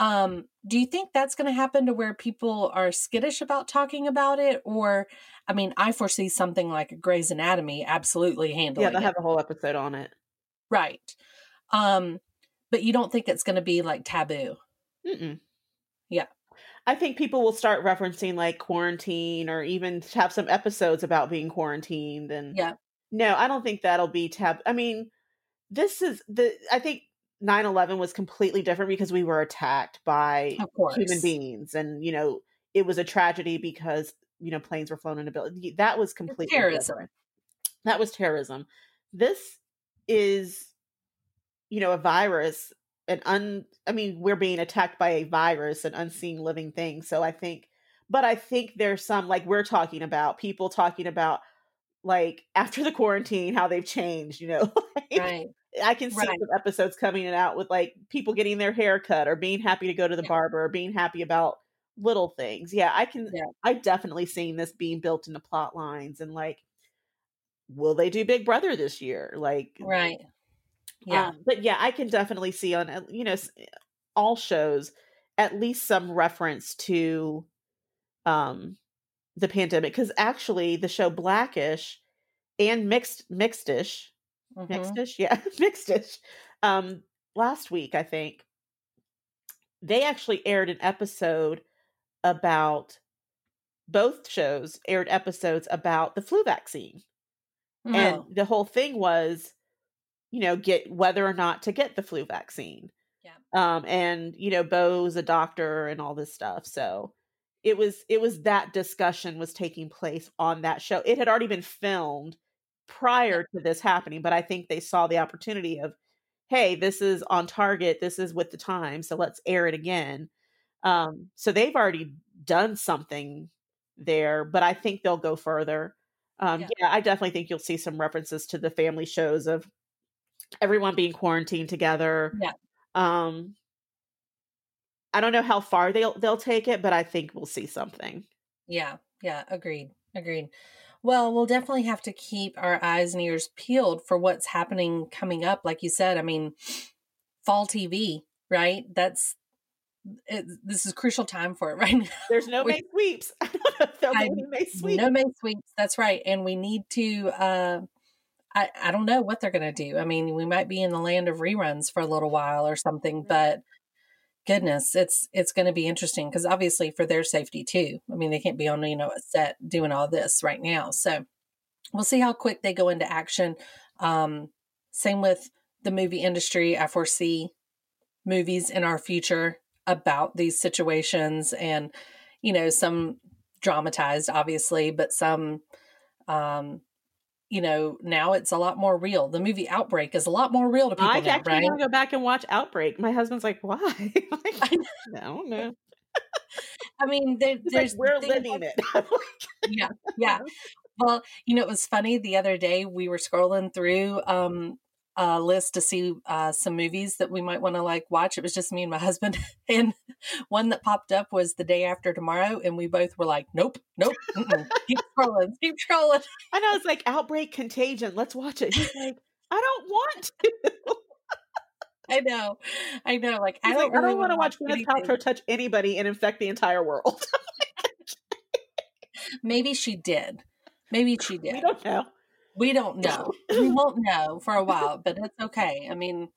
Um, do you think that's going to happen to where people are skittish about talking about it? Or, I mean, I foresee something like a Grey's Anatomy absolutely handling Yeah, they'll it. have a whole episode on it. right. Um, but you don't think it's going to be like taboo? Mm-mm. Yeah. I think people will start referencing like quarantine or even have some episodes about being quarantined and Yeah. no, I don't think that'll be tab I mean, this is the I think 9/11 was completely different because we were attacked by human beings and you know, it was a tragedy because you know planes were flown into buildings. That was completely terrorism. different. That was terrorism. This is you know, a virus, an un I mean, we're being attacked by a virus, an unseen living thing. So I think but I think there's some like we're talking about, people talking about like after the quarantine, how they've changed, you know. like, Right. I can see Right. some episodes coming out with like people getting their hair cut or being happy to go to the Yeah. barber or being happy about little things. Yeah, I can Yeah. I definitely seen this being built into plot lines and like will they do Big Brother this year? Like Right. Yeah. um, but yeah, I can definitely see on uh, you know all shows at least some reference to um the pandemic because actually the show Blackish and Mixed Mixedish Mhm. Mixedish yeah Mixedish um last week I think they actually aired an episode about both shows aired episodes about the flu vaccine Oh, and the whole thing was you know get whether or not to get the flu vaccine Yeah. um and you know Bow's a doctor and all this stuff so it was it was that discussion was taking place on that show it had already been filmed prior to this happening but i think they saw the opportunity of hey this is on target this is with the time so let's air it again um so they've already done something there but i think they'll go further um Yeah. yeah. i definitely think you'll see some references to the family shows of everyone being quarantined together Yeah. um i don't know how far they'll they'll take it but i think we'll see something Yeah, yeah, agreed. Agreed. Well, we'll definitely have to keep our eyes and ears peeled for what's happening coming up. Like you said, I mean, fall TV, right? That's it, this is crucial time for it right now. there's no We- May sweeps i don't know if there'll I- May sweeps No May sweeps. That's right. And we need to. uh I I don't know what they're going to do. I mean, we might be in the land of reruns for a little while or something, but goodness, it's it's going to be interesting because obviously for their safety too. I mean, they can't be on you know a set doing all this right now. So we'll see how quick they go into action. Um, same with the movie industry. I foresee movies in our future about these situations and you know some dramatized obviously but some um you know now it's a lot more real. The movie outbreak is a lot more real to people i now actually right? want to go back and watch outbreak. My husband's like why? Like, I don't know. I mean there, He's like, there's we're living like- it. Yeah yeah. Well you know it was funny the other day we were scrolling through um a list to see uh some movies that we might want to like watch it was just me and my husband and one that popped up was the day after tomorrow and we both were like nope nope keep scrolling keep scrolling I was like outbreak contagion. Let's watch it. He's like, I don't want to. i know i know like He's i don't like, I really don't want to watch Gwyneth. Paltrow touch anybody and infect the entire world. maybe she did maybe she did we don't know. We don't know. we won't know for a while, but it's okay. I mean,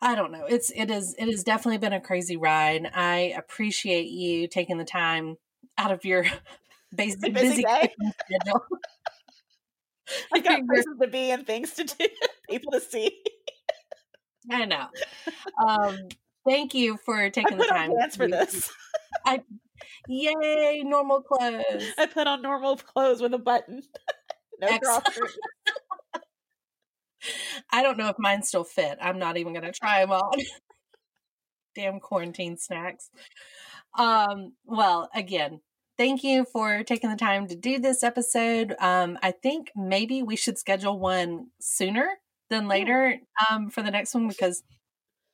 I don't know. It's it is it has definitely been a crazy ride. I appreciate you taking the time out of your busy, busy busy schedule. I got places to be and things to do, people to see. I know. Um, thank you for taking the time. pants for this. I, Yay, normal clothes. I put on normal clothes with a button. No. I don't know if mine still fit. I'm not even going to try them on. Damn quarantine snacks. Um, well, again, thank you for taking the time to do this episode. Um, I think maybe we should schedule one sooner than later um, for the next one because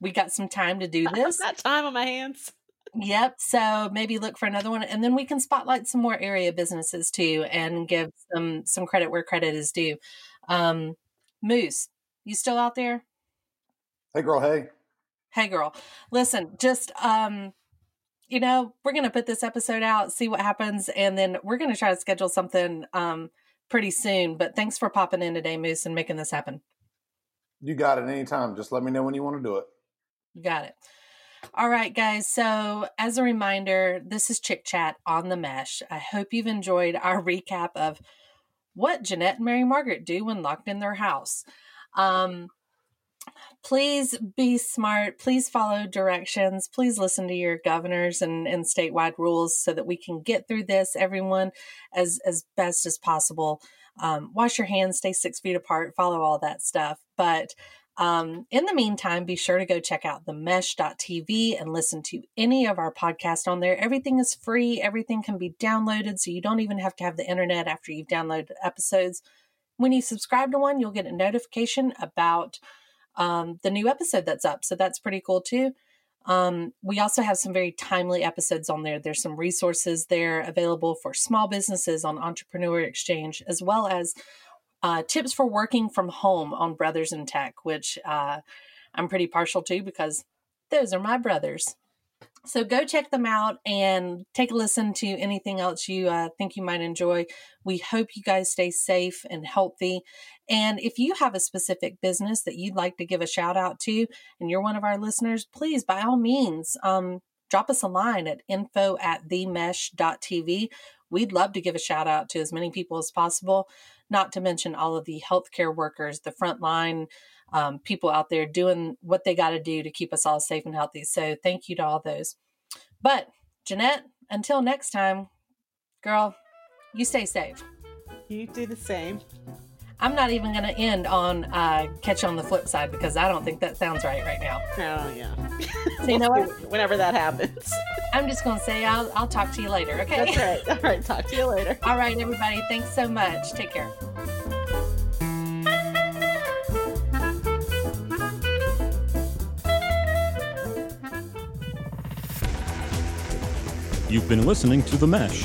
we got some time to do this. got time on my hands. Yep. So maybe look for another one, and then we can spotlight some more area businesses too, and give some some credit where credit is due. Um, Moose, you still out there? Hey, girl. Hey. Hey, girl. Listen, just um, you know, we're gonna put this episode out, see what happens, and then we're gonna try to schedule something um pretty soon. But thanks for popping in today, Moose, and making this happen. You got it anytime. Just let me know when you want to do it. You got it. All right, guys. So, as a reminder, this is Chick Chat on the Mesh. I hope you've enjoyed our recap of what Janette and Mary Margaret do when locked in their house. Um, please be smart. Please follow directions. Please listen to your governors and, and statewide rules so that we can get through this, everyone, as, as best as possible. Um, wash your hands, stay six feet apart, follow all that stuff. But Um, in the meantime, be sure to go check out the mesh.tv and listen to any of our podcasts on there. Everything is free, everything can be downloaded, so you don't even have to have the internet after you've downloaded episodes. When you subscribe to one, you'll get a notification about um, the new episode that's up. So that's pretty cool too. Um, we also have some very timely episodes on there. There's some resources there available for small businesses on Entrepreneur Exchange, as well as uh, tips for working from home on Brothers in Tech, which uh, I'm pretty partial to because those are my brothers. So go check them out and take a listen to anything else you uh, think you might enjoy. We hope you guys stay safe and healthy. And if you have a specific business that you'd like to give a shout out to, and you're one of our listeners, please, by all means, um, drop us a line at info at themesh.tv. We'd love to give a shout out to as many people as possible, not to mention all of the healthcare workers, the frontline um, people out there doing what they got to do to keep us all safe and healthy. So thank you to all those. But Janette, until next time, girl, you stay safe. You do the same. I'm not even going to end on uh, catch you on the flip side because I don't think that sounds right right now. Oh yeah. So you know what? Whenever that happens. I'm just going to say I'll, I'll talk to you later. Okay. That's right. All right. Talk to you later. All right, everybody. Thanks so much. Take care. You've been listening to The Mesh,